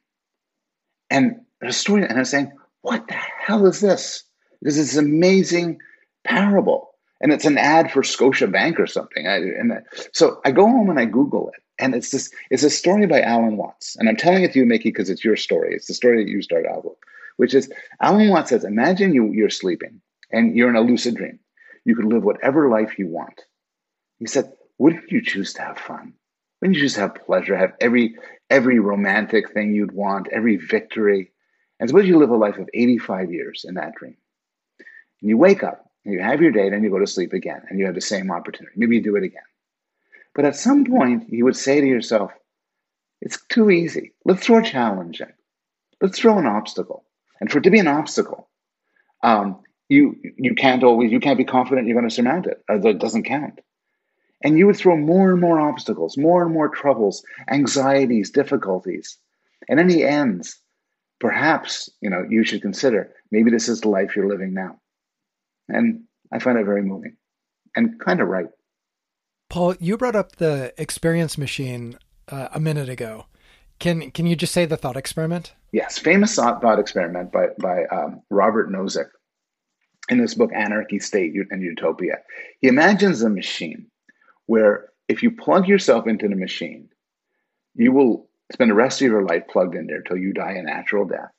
and a story, and I'm saying, what the hell is this? Because it's an amazing parable, and it's an ad for Scotiabank or something. I, and I, so I go home and I Google it, and it's this. It's a story by Alan Watts, and I'm telling it to you, Mickey, because it's your story. It's the story that you started out with which is Alan Watts says, imagine you, you're sleeping and you're in a lucid dream. You could live whatever life you want. He said, wouldn't you choose to have fun? Wouldn't you just have pleasure, have every every romantic thing you'd want, every victory? And suppose you live a life of 85 years in that dream. And you wake up and you have your day, then you go to sleep again, and you have the same opportunity. Maybe you do it again. But at some point, you would say to yourself, it's too easy. Let's throw a challenge in. Let's throw an obstacle. And for it to be an obstacle, um, you you can't always you can't be confident you're going to surmount it. It doesn't count. And you would throw more and more obstacles, more and more troubles, anxieties, difficulties. And in the end, perhaps you know you should consider maybe this is the life you're living now. And I find it very moving and kind of right. Paul, you brought up the experience machine uh, a minute ago. Can can you just say the thought experiment? Yes, famous thought thought experiment by by um, Robert Nozick in his book Anarchy, State, and Utopia. He imagines a machine where if you plug yourself into the machine, you will spend the rest of your life plugged in there till you die a natural death,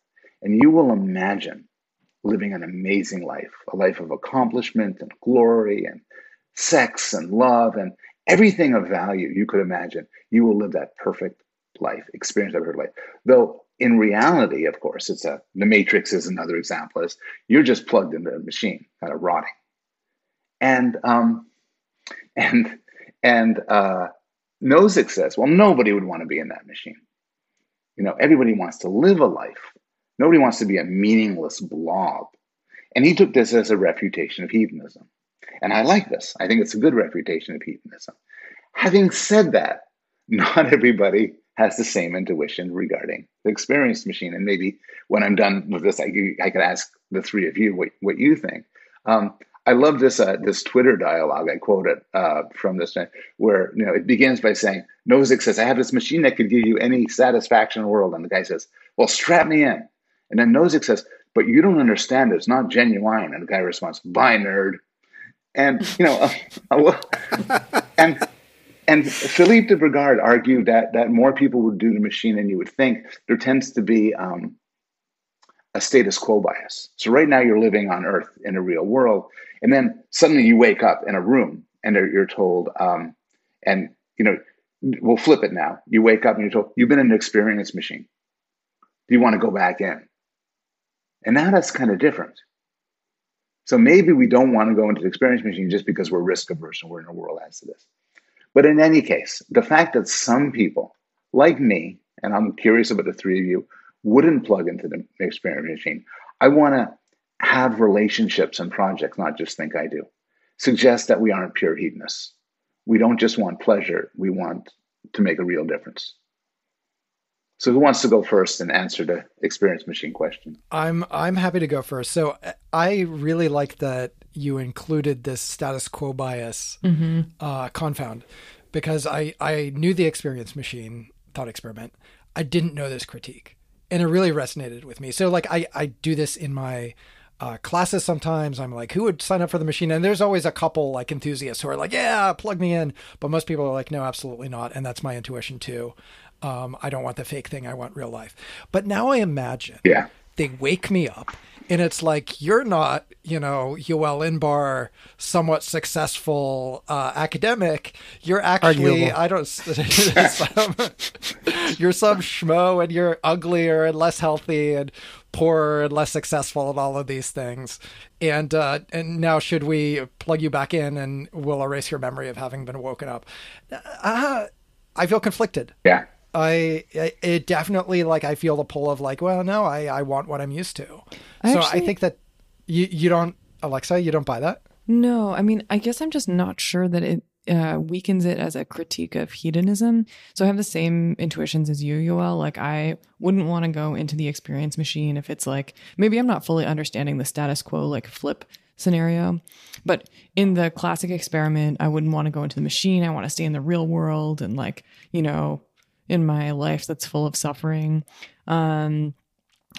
and you will imagine living an amazing life, a life of accomplishment and glory and sex and love and everything of value you could imagine. You will live that perfect life, experience that perfect life. Though in reality, of course, it's a the matrix is another example. Is you're just plugged into a machine, kind of rotting, and um, and and uh, Nozick says, well, nobody would want to be in that machine. You know, everybody wants to live a life. Nobody wants to be a meaningless blob. And he took this as a refutation of hedonism. And I like this. I think it's a good refutation of hedonism. Having said that, not everybody has the same intuition regarding the experience machine. And maybe when I'm done with this, I, I could ask the three of you what, what you think. Um, I love this uh, this Twitter dialogue I quoted uh, from this where you know it begins by saying Nozick says I have this machine that could give you any satisfaction in the world, and the guy says, "Well, strap me in." And then Nozick says, "But you don't understand. It's not genuine." And the guy responds, "Bye, nerd." And you know, uh, and and Felipe de Brigard argued that that more people would do the machine than you would think. There tends to be um, a status quo bias. So right now you're living on Earth in a real world, and then suddenly you wake up in a room and you're told, um, and you know, we'll flip it now. You wake up and you're told you've been in an experience machine. Do you want to go back in? And now that's kind of different. So maybe we don't want to go into the experience machine just because we're risk averse and we're in a world as to this. But in any case, the fact that some people, like me, and I'm curious about the three of you, wouldn't plug into the experiment machine, I want to have relationships and projects, not just think I do, suggests that we aren't pure hedonists. We don't just want pleasure, we want to make a real difference. So who wants to go first and answer the experience machine question? I'm I'm happy to go first. So I really like that you included this status quo bias mm-hmm. uh, confound because I I knew the experience machine thought experiment. I didn't know this critique, and it really resonated with me. So like I I do this in my uh, classes sometimes i'm like who would sign up for the machine and there's always a couple like enthusiasts who are like yeah plug me in but most people are like no absolutely not and that's my intuition too um, I don't want the fake thing. I want real life. But now I imagine yeah. they wake me up and it's like you're not, you know, Yoel Inbar, somewhat successful uh, academic. You're actually, Arguable. I don't, some, you're some schmo, and you're uglier and less healthy and poorer and less successful and all of these things. And uh, and now should we plug you back in and we'll erase your memory of having been woken up? Uh, I feel conflicted. Yeah. I it definitely like I feel the pull of like, well, no, I I want what I'm used to. I so actually, I think that you you don't Alexa, you don't buy that? No, I mean, I guess I'm just not sure that it uh, weakens it as a critique of hedonism. So I have the same intuitions as you, Yoel. Like I wouldn't want to go into the experience machine if it's like maybe I'm not fully understanding the status quo, like flip scenario. But in the classic experiment, I wouldn't want to go into the machine. I want to stay in the real world and like you know in my life that's full of suffering. Um,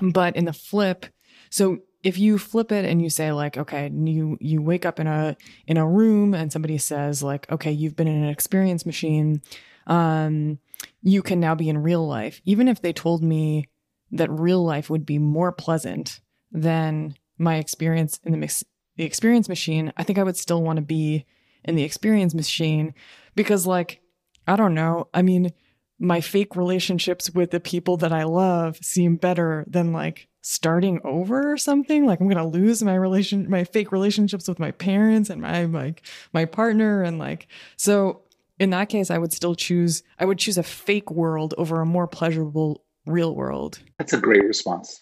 but in the flip, so if you flip it and you say like okay you you wake up in a in a room and somebody says like okay you've been in an experience machine um you can now be in real life even if they told me that real life would be more pleasant than my experience in the mix, the experience machine i think i would still want to be in the experience machine because like i don't know i mean my fake relationships with the people that i love seem better than like starting over or something. Like i'm going to lose my relation my fake relationships with my parents and my like my partner and like so in that case i would still choose i would choose a fake world over a more pleasurable real world. That's a great response.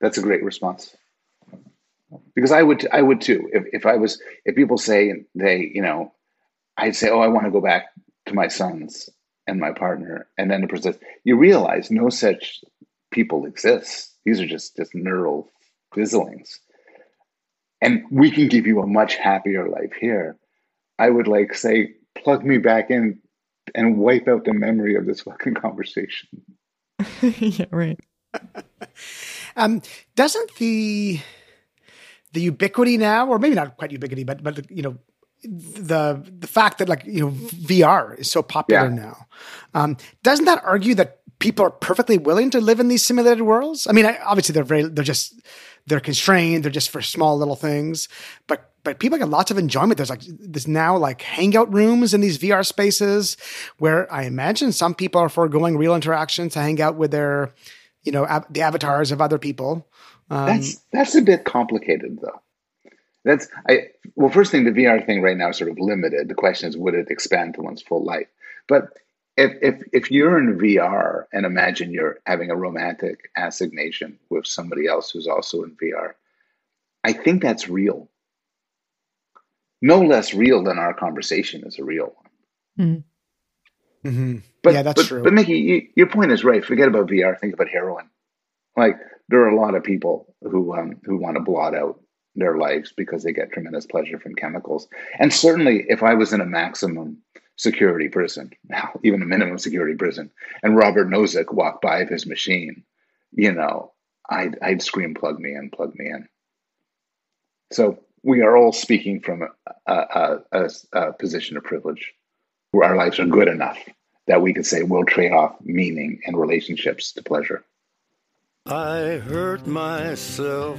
That's a great response. Because i would i would too. If, if i was if people say they you know i'd say oh i want to go back to my sons and my partner and then the person says you realize no such people exist these are just just neural fizzlings. And we can give you a much happier life here. I would like say, plug me back in and wipe out the memory of this fucking conversation. yeah, right. um, doesn't the the ubiquity now, or maybe not quite ubiquity, but but you know, the the fact that like you know VR is so popular yeah. now, um, doesn't that argue that people are perfectly willing to live in these simulated worlds. I mean, obviously they're very, they're just, they're constrained. They're just for small little things, but, but people get lots of enjoyment. There's like, there's now like hangout rooms in these VR spaces where I imagine some people are foregoing real interaction to hang out with their, you know, ab- the avatars of other people. Um, that's, that's a bit complicated though. That's I well, first thing, the VR thing right now is sort of limited. The question is, would it expand to one's full life? But if, if if you're in VR and imagine you're having a romantic assignation with somebody else who's also in VR, I think that's real. No less real than our conversation is a real one. Mm-hmm. Mm-hmm. But, yeah, that's but, true. But Mickey, you, your point is right. Forget about VR. Think about heroin. Like there are a lot of people who um, who want to blot out their lives because they get tremendous pleasure from chemicals. And certainly, if I was in a maximum security prison, now even a minimum security prison, and Robert Nozick walked by his machine, you know, I'd, I'd scream, plug me in, plug me in. So we are all speaking from a, a, a, a position of privilege where our lives are good enough that we could say we'll trade off meaning and relationships to pleasure. I hurt myself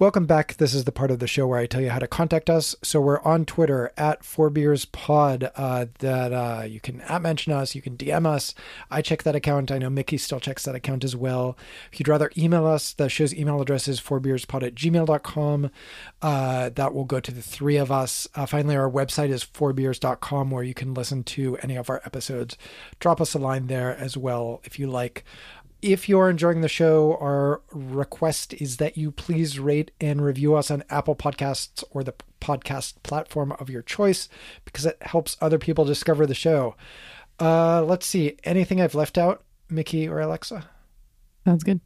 Welcome back. This is the part of the show where I tell you how to contact us. So we're on Twitter at Four Beers Pod. Uh, that uh, you can at mention us, you can DM us. I check that account. I know Mickey still checks that account as well. If you'd rather email us, the show's email address is fourbeerspod at gmail.com. Uh, that will go to the three of us. Uh, finally, our website is fourbeers.com where you can listen to any of our episodes. Drop us a line there as well if you like if you're enjoying the show, our request is that you please rate and review us on Apple Podcasts or the podcast platform of your choice because it helps other people discover the show. Uh, let's see. Anything I've left out, Mickey or Alexa? Sounds good.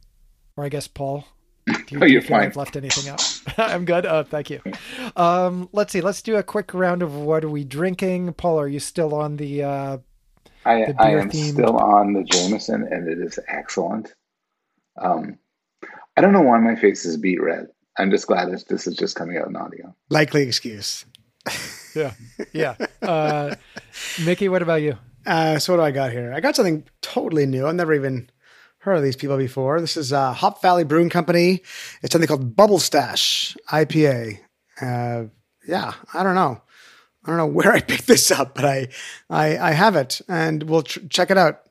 Or I guess Paul. Do you, oh, you're fine. I've left anything out? I'm good. Oh, thank you. Um, let's see. Let's do a quick round of what are we drinking. Paul, are you still on the uh, I, I am themed. still on the Jameson, and it is excellent. Um, I don't know why my face is beet red. I'm just glad this, this is just coming out in audio. Likely excuse. yeah, yeah. Uh, Mickey, what about you? Uh, so what do I got here? I got something totally new. I've never even heard of these people before. This is uh, Hop Valley Brewing Company. It's something called Bubble Stash IPA. Uh, yeah, I don't know. I don't know where I picked this up, but I, I, I have it, and we'll tr- check it out.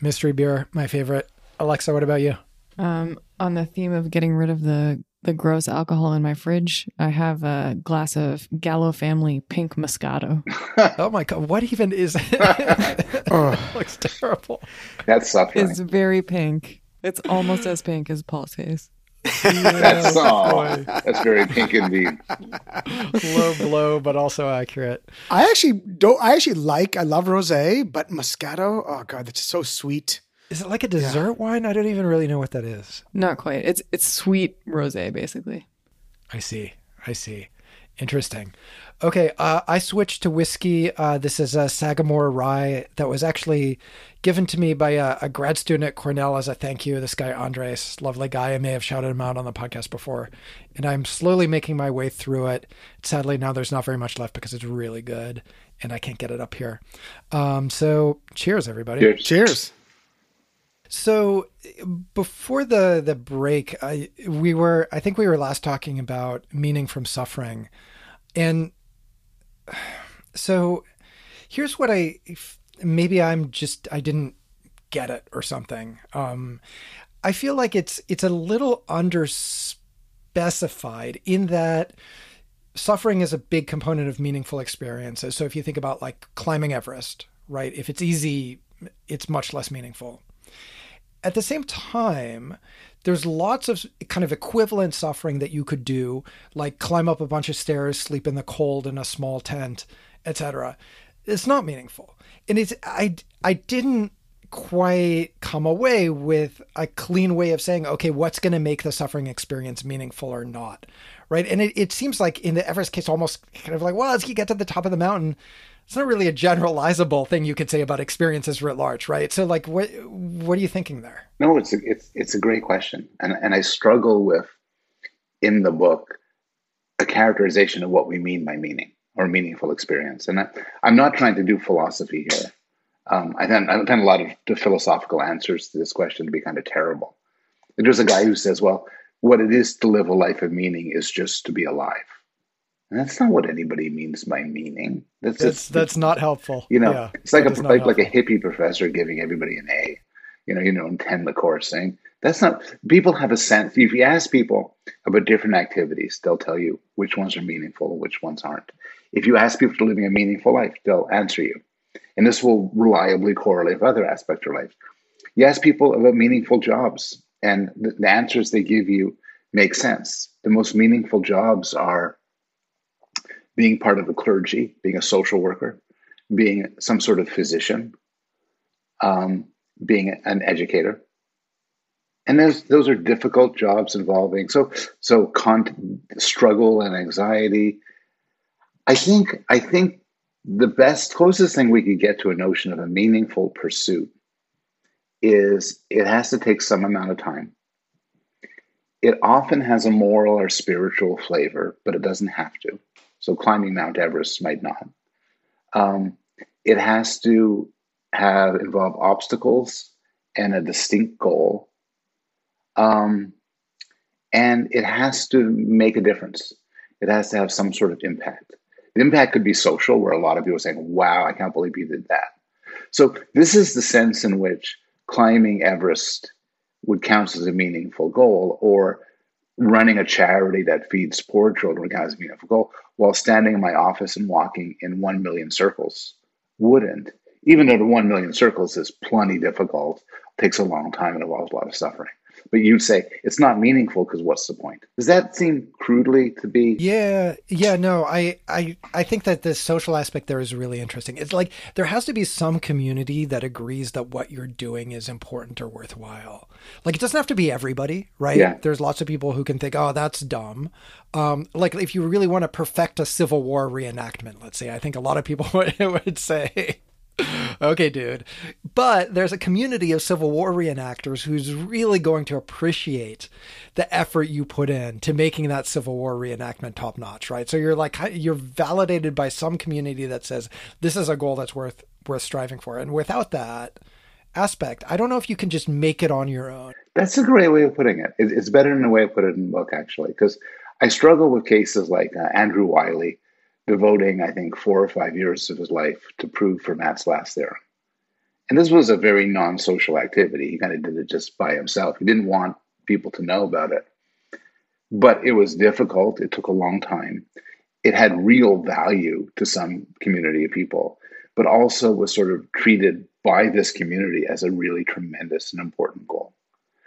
Mystery beer, my favorite. Alexa, what about you? Um, on the theme of getting rid of the the gross alcohol in my fridge, I have a glass of Gallo Family Pink Moscato. oh my god, what even is it? oh. looks terrible. That's suffering. It's very pink. It's almost as pink as Paul's face that's oh, that's very pink indeed. Low blow, but also accurate. I actually don't. I actually like. I love rosé, but Moscato. Oh god, that's so sweet. Is it like a dessert yeah. wine? I don't even really know what that is. Not quite. It's it's sweet rosé, basically. I see. I see. Interesting. Okay, uh, I switched to whiskey. Uh, this is a Sagamore Rye that was actually given to me by a, a, grad student at Cornell as a thank you. This guy, Andres, lovely guy. I may have shouted him out on the podcast before. And I'm slowly making my way through it. Sadly, now there's not very much left because it's really good and I can't get it up here. Um, so cheers, everybody. Cheers. cheers. So before the the break, I, we were I think we were last talking about meaning from suffering, and so here's what I maybe I'm just I didn't get it or something. Um, I feel like it's it's a little underspecified in that suffering is a big component of meaningful experiences. So if you think about like climbing Everest, right? If it's easy, it's much less meaningful. At the same time, there's lots of kind of equivalent suffering that you could do, like climb up a bunch of stairs, sleep in the cold in a small tent, etc. It's not meaningful. And it's I I didn't quite come away with a clean way of saying, okay, what's going to make the suffering experience meaningful or not, right? And it, it seems like in the Everest case, almost kind of like, well, as you get to the top of the mountain, it's not really a generalizable thing you could say about experiences writ large, right? So, like, what what are you thinking there? No, it's a, it's it's a great question, and and I struggle with in the book a characterization of what we mean by meaning or meaningful experience, and I, am not trying to do philosophy here. Um, I think I find a lot of the philosophical answers to this question to be kind of terrible. There's a guy who says, "Well, what it is to live a life of meaning is just to be alive." And that's not what anybody means by meaning. That's that's, that's not helpful. You know, yeah, it's like a like, like a hippie professor giving everybody an A. You know, you know, intend the course saying that's not. People have a sense. If you ask people about different activities, they'll tell you which ones are meaningful, and which ones aren't. If you ask people to living a meaningful life, they'll answer you, and this will reliably correlate with other aspects of life. You ask people about meaningful jobs, and the, the answers they give you make sense. The most meaningful jobs are being part of the clergy, being a social worker, being some sort of physician, um, being an educator. And those are difficult jobs involving so so con- struggle and anxiety. I think I think the best closest thing we could get to a notion of a meaningful pursuit is it has to take some amount of time. It often has a moral or spiritual flavor, but it doesn't have to. So climbing Mount Everest might not. Um, it has to have involve obstacles and a distinct goal. Um, and it has to make a difference. It has to have some sort of impact. The impact could be social, where a lot of people are saying, Wow, I can't believe you did that. So, this is the sense in which climbing Everest would count as a meaningful goal, or running a charity that feeds poor children would count as a meaningful goal, while standing in my office and walking in 1 million circles wouldn't. Even though the 1 million circles is plenty difficult, takes a long time, and involves a lot of suffering but you'd say it's not meaningful because what's the point? Does that seem crudely to be? Yeah, yeah, no, I, I, I think that the social aspect there is really interesting. It's like there has to be some community that agrees that what you're doing is important or worthwhile. Like it doesn't have to be everybody, right? Yeah. There's lots of people who can think, oh, that's dumb. Um, like if you really want to perfect a Civil War reenactment, let's say, I think a lot of people would, would say okay, dude. But there's a community of Civil War reenactors who's really going to appreciate the effort you put in to making that Civil War reenactment top notch, right? So you're like you're validated by some community that says this is a goal that's worth worth striving for. And without that aspect, I don't know if you can just make it on your own. That's a great way of putting it. It's better than the way I put it in the book, actually, because I struggle with cases like uh, Andrew Wiles devoting, I think, four or five years of his life to prove Fermat's last theorem. And this was a very non social activity. He kind of did it just by himself. He didn't want people to know about it. But it was difficult. It took a long time. It had real value to some community of people, but also was sort of treated by this community as a really tremendous and important goal.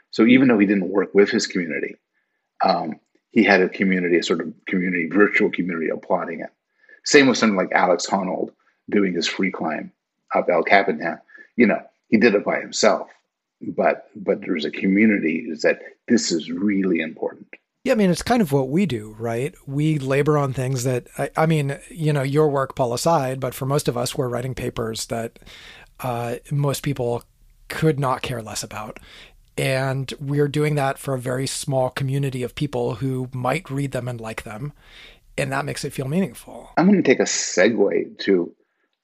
So even though he didn't work with his community, um, he had a community, a sort of community, virtual community applauding it. Same with something like Alex Honnold doing his free climb up El Capitan. You know, he did it by himself, but but there's a community is that this is really important. Yeah, I mean, it's kind of what we do, right? We labor on things that, I, I mean, you know, your work, Paul, aside, but for most of us, we're writing papers that uh, most people could not care less about. And we're doing that for a very small community of people who might read them and like them and that makes it feel meaningful. I'm going to take a segue to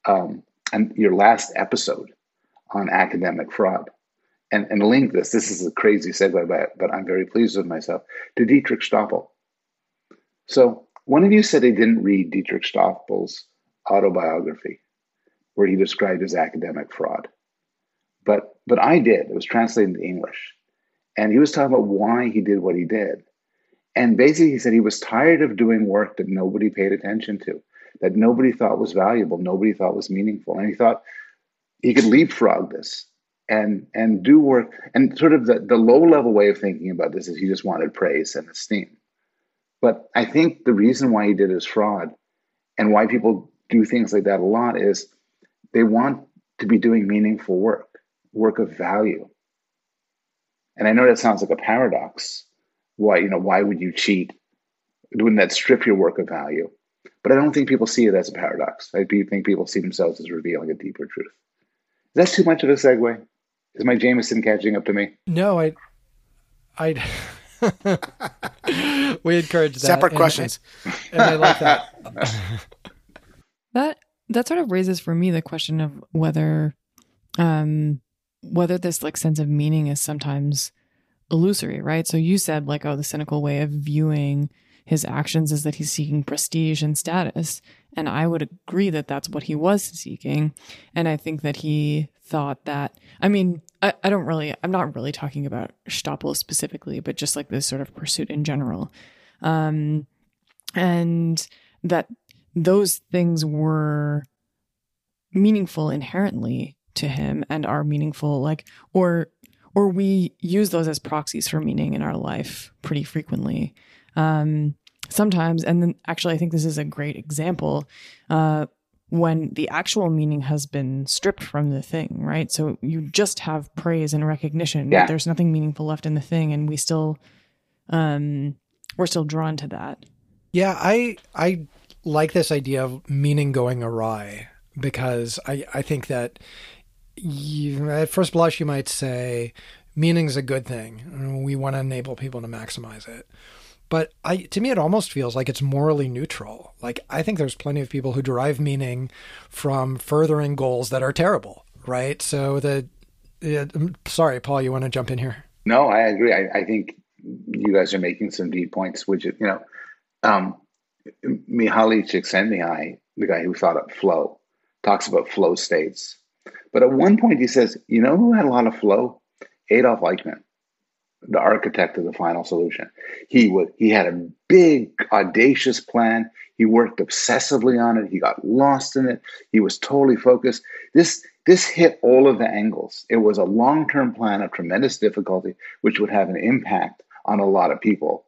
um, and your last episode on academic fraud and, and link this. This is a crazy segue, but, but I'm very pleased with myself to Diederik Stapel. So, one of you said he didn't read Diederik Stapel's autobiography, where he described his academic fraud. But, but I did. It was translated into English. And he was talking about why he did what he did. And basically, he said he was tired of doing work that nobody paid attention to, that nobody thought was valuable, nobody thought was meaningful. And he thought he could leapfrog this and and do work. And sort of the, the low level way of thinking about this is he just wanted praise and esteem. But I think the reason why he did his fraud and why people do things like that a lot is they want to be doing meaningful work, work of value. And I know that sounds like a paradox, why you know why would you cheat wouldn't that strip your work of value? But i don't think people see it as a paradox. I do think people see themselves as revealing a deeper truth. Is that too much of a segue? Is my jameson catching up to me? No i i we encourage that. Separate and, questions. And, and i like that. That that sort of raises for me the question of whether um whether this like sense of meaning is sometimes illusory, right? So you said, like, oh, the cynical way of viewing his actions is that he's seeking prestige and status. And I would agree that that's what he was seeking. And I think that he thought that, I mean, I, I don't really, I'm not really talking about Stapel specifically, but just like this sort of pursuit in general. Um, and that those things were meaningful inherently to him and are meaningful, like, or or we use those as proxies for meaning in our life pretty frequently. Um, sometimes, and then actually, I think this is a great example uh, when the actual meaning has been stripped from the thing, right? So you just have praise and recognition. Yeah. There's nothing meaningful left in the thing, and we still, um, we're still drawn to that. Yeah, I I like this idea of meaning going awry because I I think that you, at first blush, you might say meaning is a good thing. We want to enable people to maximize it. But I, to me, it almost feels like it's morally neutral. Like I think there's plenty of people who derive meaning from furthering goals that are terrible, right? So the, sorry, Paul, you want to jump in here? No, I agree. I, I think you guys are making some deep points, which, you know, um, Mihaly Csikszentmihalyi, the guy who thought up flow, talks about flow states. But at one point he says, you know who had a lot of flow? Adolf Eichmann, the architect of the final solution. He would he had a big, audacious plan. He worked obsessively on it. He got lost in it. He was totally focused. This this hit all of the angles. It was a long-term plan of tremendous difficulty, which would have an impact on a lot of people,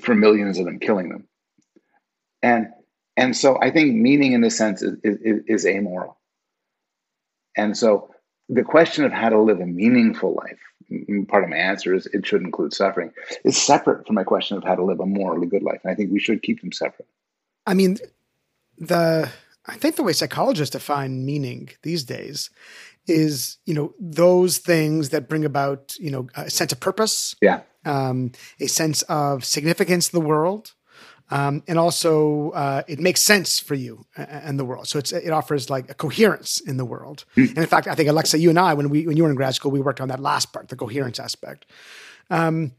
for millions of them, killing them. And and so I think meaning in this sense is, is, is amoral. And so the question of how to live a meaningful life, part of my answer is it should include suffering, is separate from my question of how to live a morally good life. And I think we should keep them separate. I mean, the I think the way psychologists define meaning these days is, you know, those things that bring about, you know, a sense of purpose, yeah, um, a sense of significance in the world, um, and also uh, it makes sense for you and the world. So it offers like a coherence in the world. Mm. And in fact, I think Alexa, you and I, when we when you were in grad school, we worked on that last part, the coherence aspect. Um,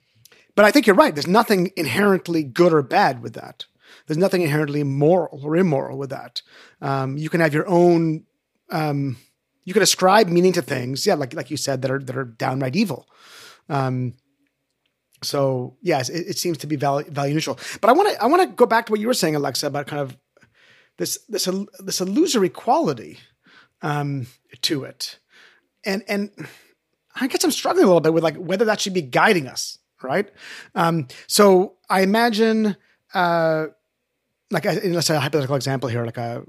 but I think you're right. There's nothing inherently good or bad with that. There's nothing inherently moral or immoral with that. Um, you can have your own. Um, you can ascribe meaning to things, yeah, like like you said, that are that are downright evil. Um, so yes, it, it seems to be value, value neutral. But I want to I want to go back to what you were saying, Alexa, about kind of this this this illusory quality um, to it, and and I guess I'm struggling a little bit with like whether that should be guiding us, right? Um, so I imagine, uh, like let's say a hypothetical example here, like a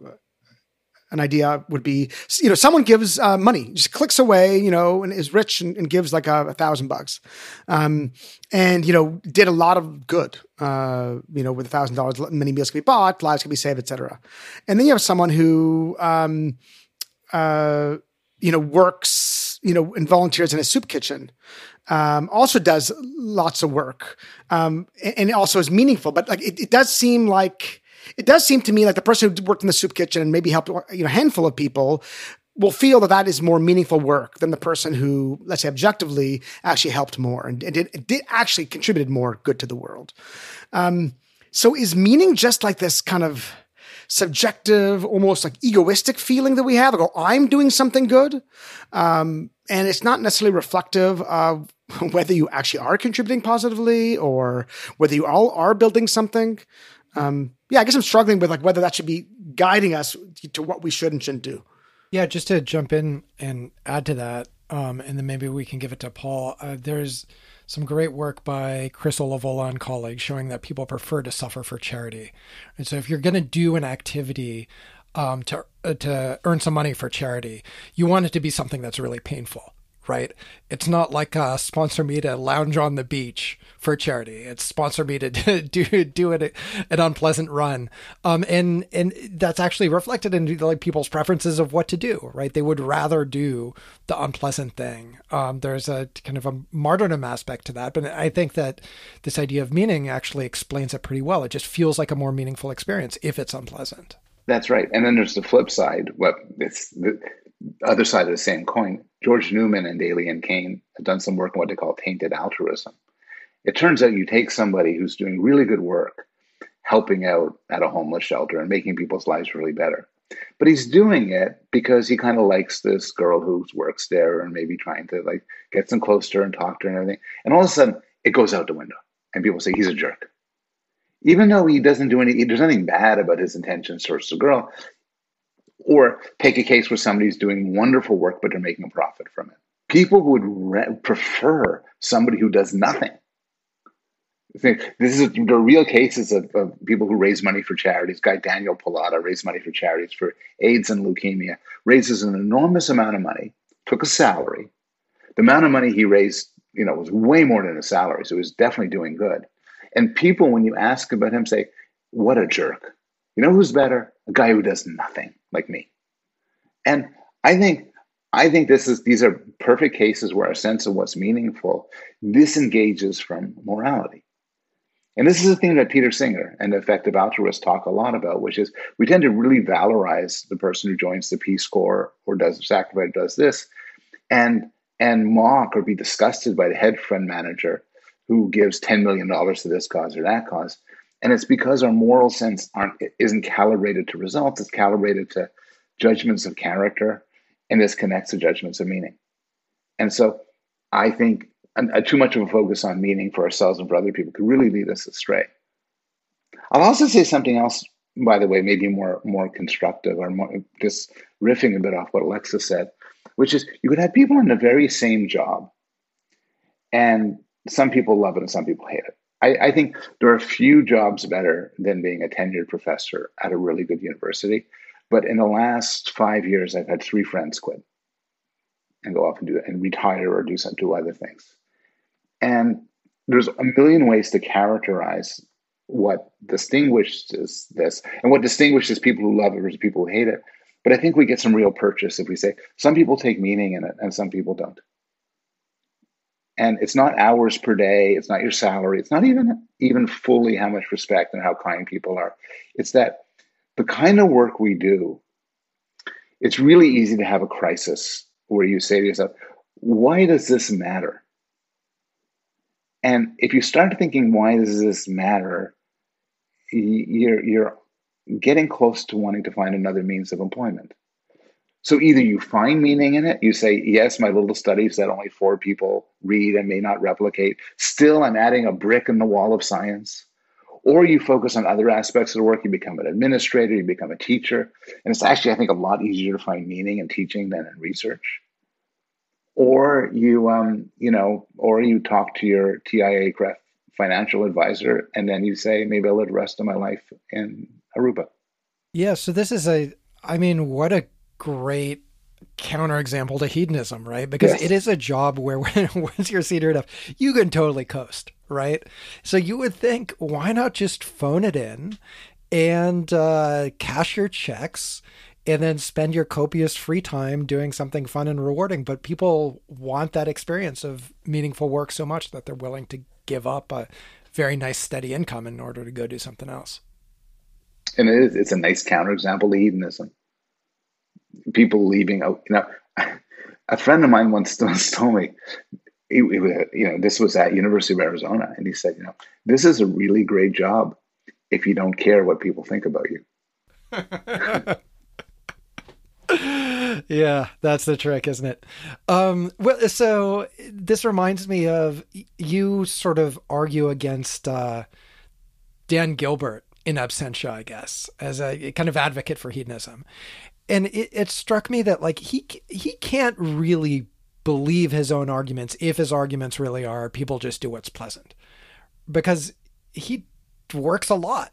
an idea would be, you know, someone gives uh, money, just clicks away, you know, and is rich and, and gives like a, a thousand bucks, um, and you know, did a lot of good. Uh, you know, with a thousand dollars, many meals can be bought, lives can be saved, etc. And then you have someone who, um, uh, you know, works, you know, and volunteers in a soup kitchen. Um, also does lots of work, um, and, and also is meaningful. But like, it, it does seem like it does seem to me like the person who worked in the soup kitchen and maybe helped you know a handful of people will feel that that is more meaningful work than the person who, let's say, objectively actually helped more and, and did, did, actually contributed more good to the world. Um, so is meaning just like this kind of subjective, almost like egoistic feeling that we have? Like, oh, I'm doing something good. Um, and it's not necessarily reflective of whether you actually are contributing positively or whether you all are building something. Um, yeah, I guess I'm struggling with like whether that should be guiding us to what we should and shouldn't do. Yeah, just to jump in and add to that, um, and then maybe we can give it to Paul. Uh, there's some great work by Chris Olivola and colleagues showing that people prefer to suffer for charity. And so if you're going to do an activity um, to uh, to earn some money for charity, you want it to be something that's really painful right? It's not like uh, sponsor me to lounge on the beach for charity. It's sponsor me to do do it an unpleasant run, um, and and that's actually reflected in like people's preferences of what to do, right? They would rather do the unpleasant thing. Um, there's a kind of a martyrdom aspect to that, but I think that this idea of meaning actually explains it pretty well. It just feels like a more meaningful experience if it's unpleasant. That's right. And then there's the flip side. What it's the other side of the same coin. George Newman and Daylian Cain have done some work on what they call tainted altruism. It turns out you take somebody who's doing really good work, helping out at a homeless shelter and making people's lives really better. But he's doing it because he kind of likes this girl who works there and maybe trying to like get some close to her and talk to her and everything. And all of a sudden it goes out the window and people say he's a jerk. Even though he doesn't do any, there's nothing bad about his intentions towards the girl. Or take a case where somebody's doing wonderful work, but they're making a profit from it. People would re- prefer somebody who does nothing. This is the real cases of, of, people who raise money for charities. Guy Daniel Pallotta raised money for charities for AIDS and leukemia, raises an enormous amount of money, took a salary. The amount of money he raised, you know, was way more than a salary, so he was definitely doing good. And people, when you ask about him, say, "What a jerk!" You know who's better? A guy who does nothing like me. And I think I think this is these are perfect cases where our sense of what's meaningful disengages from morality. And this is a thing that Peter Singer and effective altruists talk a lot about, which is we tend to really valorize the person who joins the Peace Corps or does sacrifice, does this, and and mock or be disgusted by the hedge fund manager who gives $10 million to this cause or that cause. And it's because our moral sense aren't isn't calibrated to results, it's calibrated to judgments of character and this connects to judgments of meaning. And so I think a, a, uh, too much of a focus on meaning for ourselves and for other people could really lead us astray. I'll also say something else, by the way, maybe more more constructive or more, just riffing a bit off what Alexa said, which is you could have people in the very same job, and some people love it and some people hate it. I, I think there are few jobs better than being a tenured professor at a really good university. But in the last five years, I've had three friends quit and go off and do it and retire or do some do other things. And there's a million ways to characterize what distinguishes this and what distinguishes people who love it versus people who hate it. But I think we get some real purchase if we say some people take meaning in it and some people don't. And it's not hours per day, it's not your salary, it's not even even fully how much respect and how kind people are. It's that the kind of work we do, it's really easy to have a crisis where you say to yourself, why does this matter? And if you start thinking, why does this matter? You're, you're getting close to wanting to find another means of employment. So either you find meaning in it, you say, yes, my little studies that only four people read and may not replicate. Still, I'm adding a brick in the wall of science. Or you focus on other aspects of the work, you become an administrator, you become a teacher. And it's actually, I think, a lot easier to find meaning in teaching than in research or you um, you know, or you talk to your TIAA financial advisor, and then you say, maybe I'll live the rest of my life in Aruba. Yeah. So this is a, I mean, what a great counterexample to hedonism, right? Because yes. it is a job where once you're senior enough, you can totally coast, right? So you would think, why not just phone it in and uh, cash your checks and then spend your copious free time doing something fun and rewarding. But people want that experience of meaningful work so much that they're willing to give up a very nice steady income in order to go do something else. And it is, it's a nice counterexample to hedonism. People leaving out, you know, a friend of mine once, told me, you know, this was at University of Arizona, and he said, you know, this is a really great job if you don't care what people think about you. yeah, that's the trick, isn't it? Um, well, so this reminds me of you sort of argue against uh, Dan Gilbert in absentia, I guess, as a kind of advocate for hedonism, and it, it struck me that like he he can't really believe his own arguments if his arguments really are people just do what's pleasant, because he works a lot,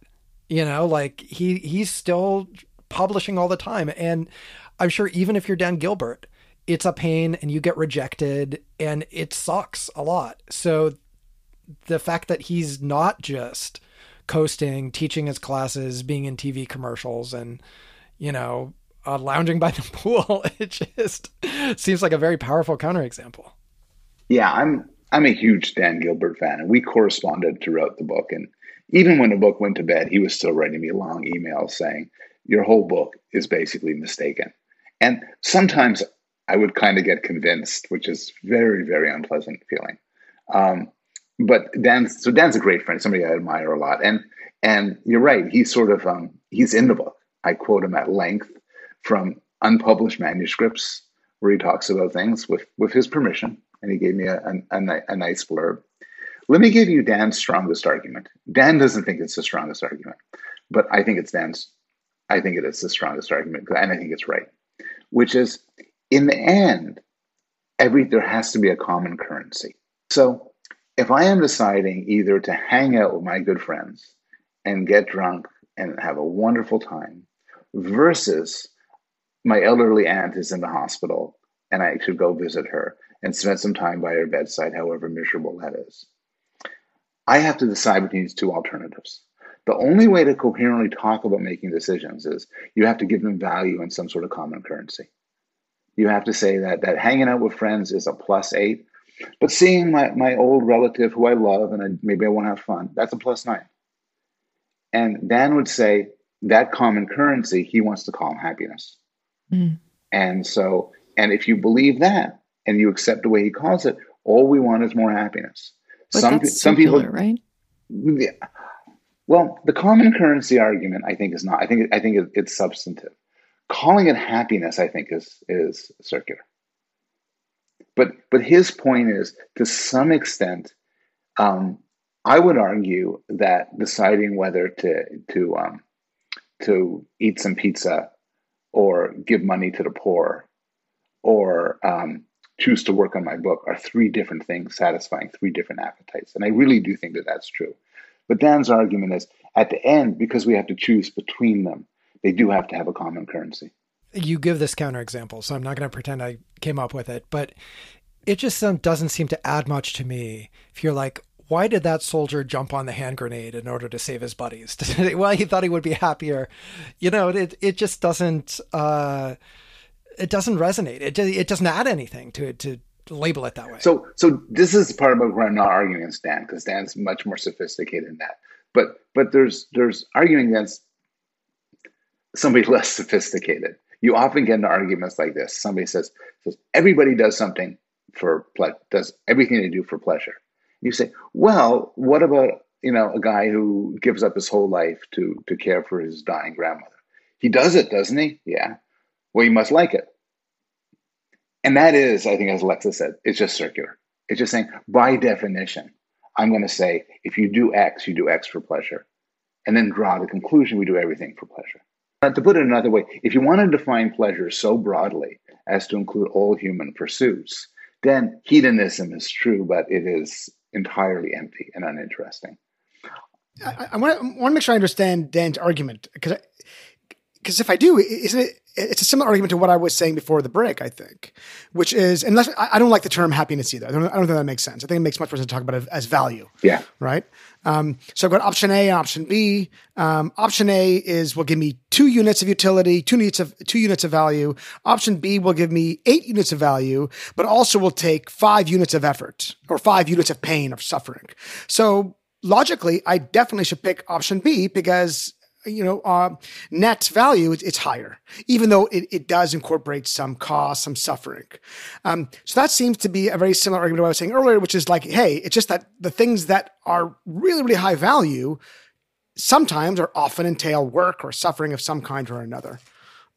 you know, like he he's still publishing all the time and I'm sure even if you're Dan Gilbert, it's a pain and you get rejected and it sucks a lot. So the fact that he's not just coasting, teaching his classes, being in TV commercials and, you know, uh, lounging by the pool, it just seems like a very powerful counterexample. Yeah, I'm I'm a huge Dan Gilbert fan, and we corresponded throughout the book. And even when the book went to bed, he was still writing me long emails saying, "Your whole book is basically mistaken." And sometimes I would kind of get convinced, which is very, very unpleasant feeling. Um, but Dan, so Dan's a great friend, somebody I admire a lot. And and you're right, he's sort of um, he's in the book. I quote him at length from unpublished manuscripts where he talks about things with with his permission, and he gave me a, a, a, a nice blurb. Let me give you Dan's strongest argument. Dan doesn't think it's the strongest argument, but I think it's Dan's. I think it is the strongest argument, and I think it's right which is in the end, every there has to be a common currency. So if I am deciding either to hang out with my good friends and get drunk and have a wonderful time versus my elderly aunt is in the hospital and I should go visit her and spend some time by her bedside, however miserable that is. I have to decide between these two alternatives. The only way to coherently talk about making decisions is you have to give them value in some sort of common currency. You have to say that that hanging out with friends is a plus eight, but seeing my, my old relative who I love and I, maybe I want to have fun, that's a plus nine. And Dan would say that common currency he wants to call happiness. Mm. And so, and if you believe that and you accept the way he calls it, all we want is more happiness. But some some people right? Yeah. Well, the common currency argument, I think, is not. I think I think it, it's substantive. Calling it happiness, I think, is is circular. But but his point is, to some extent, um, I would argue that deciding whether to to um, to eat some pizza or give money to the poor or um, choose to work on my book are three different things satisfying three different appetites. And I really do think that that's true. But Dan's argument is at the end, because we have to choose between them, they do have to have a common currency. You give this counterexample, so I'm not going to pretend I came up with it, but it just doesn't seem to add much to me. If you're like, why did that soldier jump on the hand grenade in order to save his buddies? well, he thought he would be happier. You know, it it just doesn't uh, it doesn't resonate. It it doesn't add anything to to label it that way. So so this is part of where I'm not arguing against Dan because Dan's much more sophisticated than that. But but there's there's arguing against somebody less sophisticated. You often get into arguments like this. Somebody says says everybody does something for ple- does everything they do for pleasure. You say, well, what about you know a guy who gives up his whole life to to care for his dying grandmother? He does it, doesn't he? Yeah. Well, you must like it. And that is, I think, as Alexa said, it's just circular. It's just saying, by definition, I'm going to say, if you do X, you do X for pleasure. And then draw the conclusion we do everything for pleasure. But to put it another way, if you want to define pleasure so broadly as to include all human pursuits, then hedonism is true, but it is entirely empty and uninteresting. I, I want to make sure I understand Dan's argument because because if I do, isn't it? It's a similar argument to what I was saying before the break. I think, which is unless I don't like the term happiness either. I don't, I don't think that makes sense. I think it makes much more sense to talk about it as value. Yeah. Right. Um, so I've got option A and option B. Um, option A is will give me two units of utility, two units of two units of value. Option B will give me eight units of value, but also will take five units of effort or five units of pain or suffering. So logically, I definitely should pick option B because you know, uh, net value, it's higher, even though it, it does incorporate some cost, some suffering. Um, so that seems to be a very similar argument to what I was saying earlier, which is like, hey, it's just that the things that are really, really high value sometimes or often entail work or suffering of some kind or another.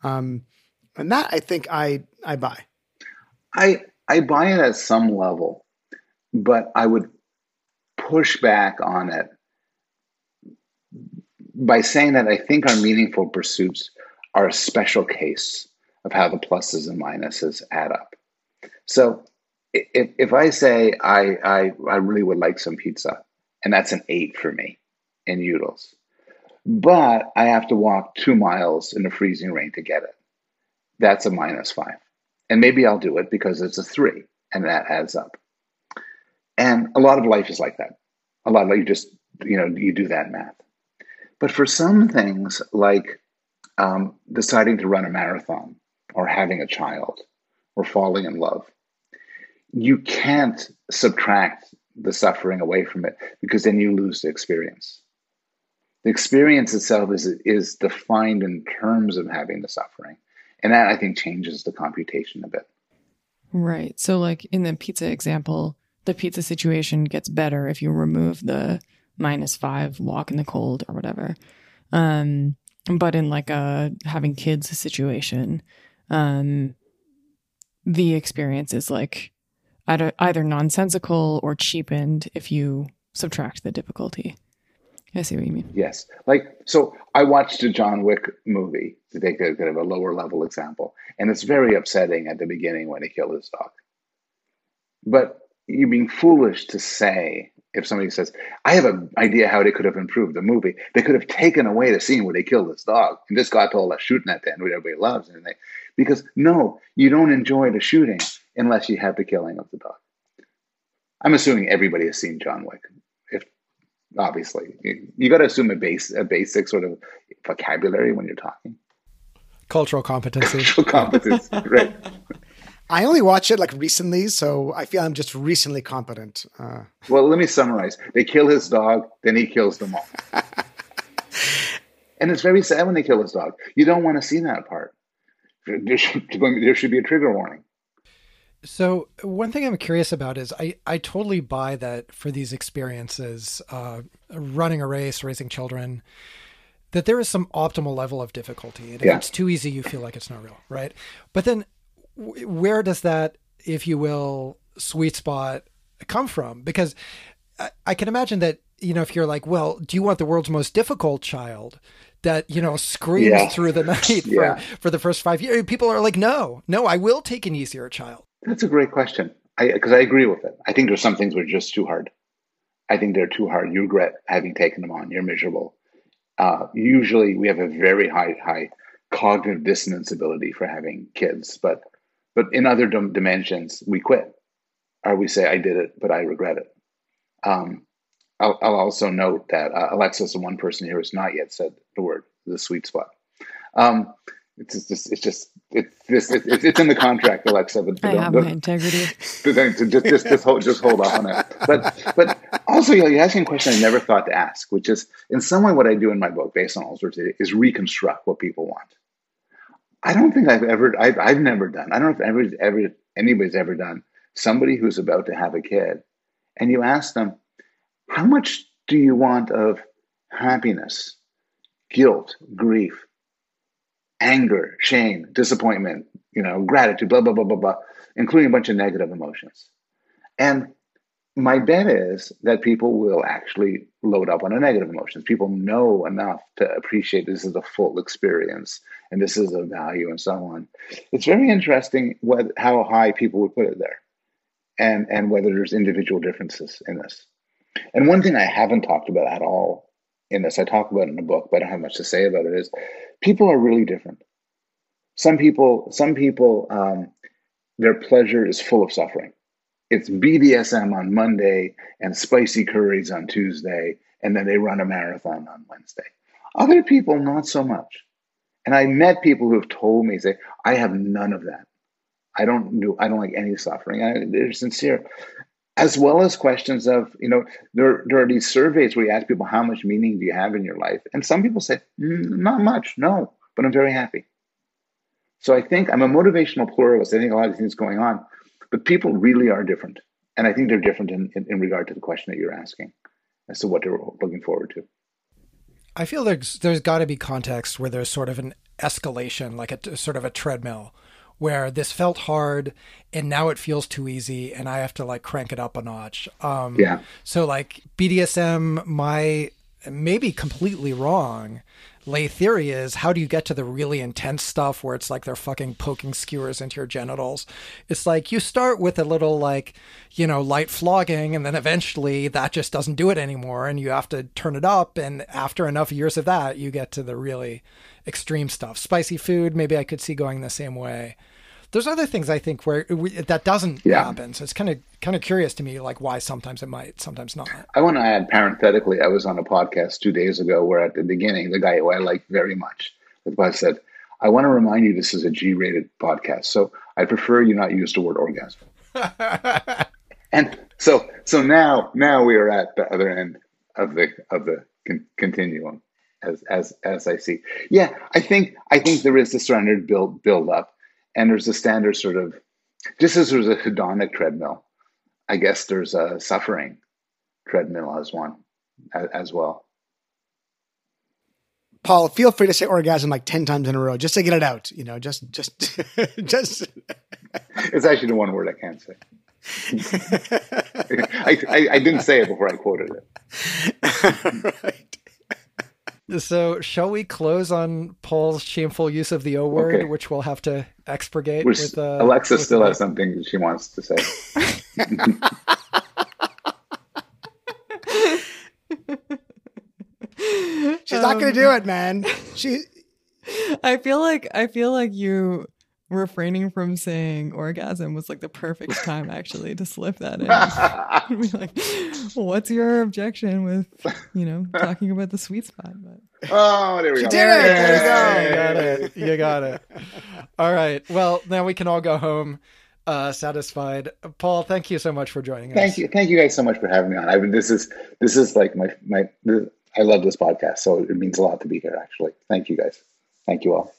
Um, and that I think I I buy. I I buy it at some level, but I would push back on it by saying that I think our meaningful pursuits are a special case of how the pluses and minuses add up. So if, if I say I, I, I really would like some pizza, and that's an eight for me in utils, but I have to walk two miles in the freezing rain to get it, that's a minus five. And maybe I'll do it because it's a three, and that adds up. And a lot of life is like that. A lot of you just, you know, you do that math. But for some things, like um, deciding to run a marathon or having a child or falling in love, you can't subtract the suffering away from it because then you lose the experience. The experience itself is, is defined in terms of having the suffering. And that I think changes the computation a bit. Right. So, like in the pizza example, the pizza situation gets better if you remove the minus five walk in the cold or whatever. Um, but in like a having kids situation, um, the experience is like either, either nonsensical or cheapened if you subtract the difficulty. I see what you mean. Yes. Like, so I watched a John Wick movie to take a kind of a lower level example, and it's very upsetting at the beginning when he killed his dog. But you're being foolish to say if somebody says, I have an idea how they could have improved the movie, they could have taken away the scene where they killed this dog and just got to all that shooting at the end, which everybody loves. And they, because no, you don't enjoy the shooting unless you have the killing of the dog. I'm assuming everybody has seen John Wick. If obviously you, you got to assume a base, a basic sort of vocabulary when you're talking. Cultural competency. Cultural competence, right? I only watch it like recently, so I feel I'm just recently competent. Uh, well, let me summarize. They kill his dog, then he kills them all. and it's very sad when they kill his dog. You don't want to see that part. There should, there should be a trigger warning. So one thing I'm curious about is I, I totally buy that for these experiences, uh, running a race, raising children, that there is some optimal level of difficulty. And if Yeah. it's too easy, you feel like it's not real, right? But then w- where does that, if you will, sweet spot come from? Because I, I can imagine that, you know, if you're like, well, do you want the world's most difficult child? That you know screams Yeah. through the night for, Yeah. for the first five years. People are like, no, no, I will take an easier child. That's a great question. I because I agree with it. I think there's some things that are just too hard. I think they're too hard. You regret having taken them on. You're miserable. Uh, usually, we have a very high high cognitive dissonance ability for having kids, but but in other dim- dimensions, we quit, or we say, "I did it, but I regret it." Um, I'll, I'll also note that uh, Alexis, the one person here, has not yet said the word the sweet spot. Um, it's just, it's just, it's just, it's, it's, it's in the contract, Alexa. But, but I don't- have my integrity. to think to just just just hold just hold off on it. But but also you know, you're asking a question I never thought to ask, which is in some way what I do in my book, based on all sorts of is reconstruct what people want. I don't think I've ever I've, I've never done. I don't know if ever ever anybody's ever done somebody who's about to have a kid, and you ask them, how much do you want of happiness, guilt, grief, anger, shame, disappointment, you know, gratitude, blah, blah, blah, blah, blah, including a bunch of negative emotions. And my bet is that people will actually load up on the negative emotions. People know enough to appreciate this is a full experience and this is a value and so on. It's very interesting what, how high people would put it there and, and whether there's individual differences in this. And one thing I haven't talked about at all in this, I talk about in the book, but I don't have much to say about it, is people are really different. Some people, some people, um, their pleasure is full of suffering. It's BDSM on Monday and spicy curries on Tuesday, and then they run a marathon on Wednesday. Other people, not so much. And I met people who have told me, say, I have none of that. I don't do, I don't like any suffering. I, they're sincere. As well as questions of, you know, there, there are these surveys where you ask people, how much meaning do you have in your life? And some people say, "Mm, not much, no, but I'm very happy. So I think I'm a motivational pluralist. I think a lot of things going on, but people really are different. And I think they're different in, in, in regard to the question that you're asking as to what they're looking forward to. I feel there's there's got to be context where there's sort of an escalation, like a sort of a treadmill, where this felt hard and now it feels too easy, and I have to like crank it up a notch. Um, Yeah. So like BDSM, my maybe completely wrong. Lay theory is how do you get to the really intense stuff where it's like they're fucking poking skewers into your genitals? It's like you start with a little like, you know, light flogging and then eventually that just doesn't do it anymore and you have to turn it up and after enough years of that you get to the really extreme stuff. Spicy food, maybe I could see going the same way. There's other things I think where we, that doesn't Yeah. happen. So it's kind of kind of curious to me like why sometimes it might, sometimes not. I want to add parenthetically, I was on a podcast two days ago where at the beginning, the guy who I like very much, the guy said, I want to remind you this is a G rated podcast. So I prefer you not use the word orgasm. and so so now now we are at the other end of the of the con- continuum as as as I see. Yeah, I think I think there is a standard build build up and there's a standard sort of just as there's a hedonic treadmill, I guess there's a suffering treadmill as one as, well. Paul, feel free to say orgasm like 10 times in a row just to get it out. You know, just, just, just. It's actually the one word I can't say. I, I, I didn't say it before I quoted it. right. So, shall we close on Paul's shameful use of the O word, Okay. which we'll have to expurgate We're, with uh, Alexa with still the- has something she wants to say. She's not going to do it, man. She, I feel like I feel like you refraining from saying orgasm was like the perfect time actually to slip that in. Be like, what's your objection with you know talking about the sweet spot? But oh, there we She go. did it. There you go. you got it. You got it. All right. Well, now we can all go home uh, satisfied. Paul, thank you so much for joining us. Thank you, thank you guys so much for having me on. I mean, this is this is like my my. I love this podcast, so it means a lot to be here. Actually, thank you guys. Thank you all.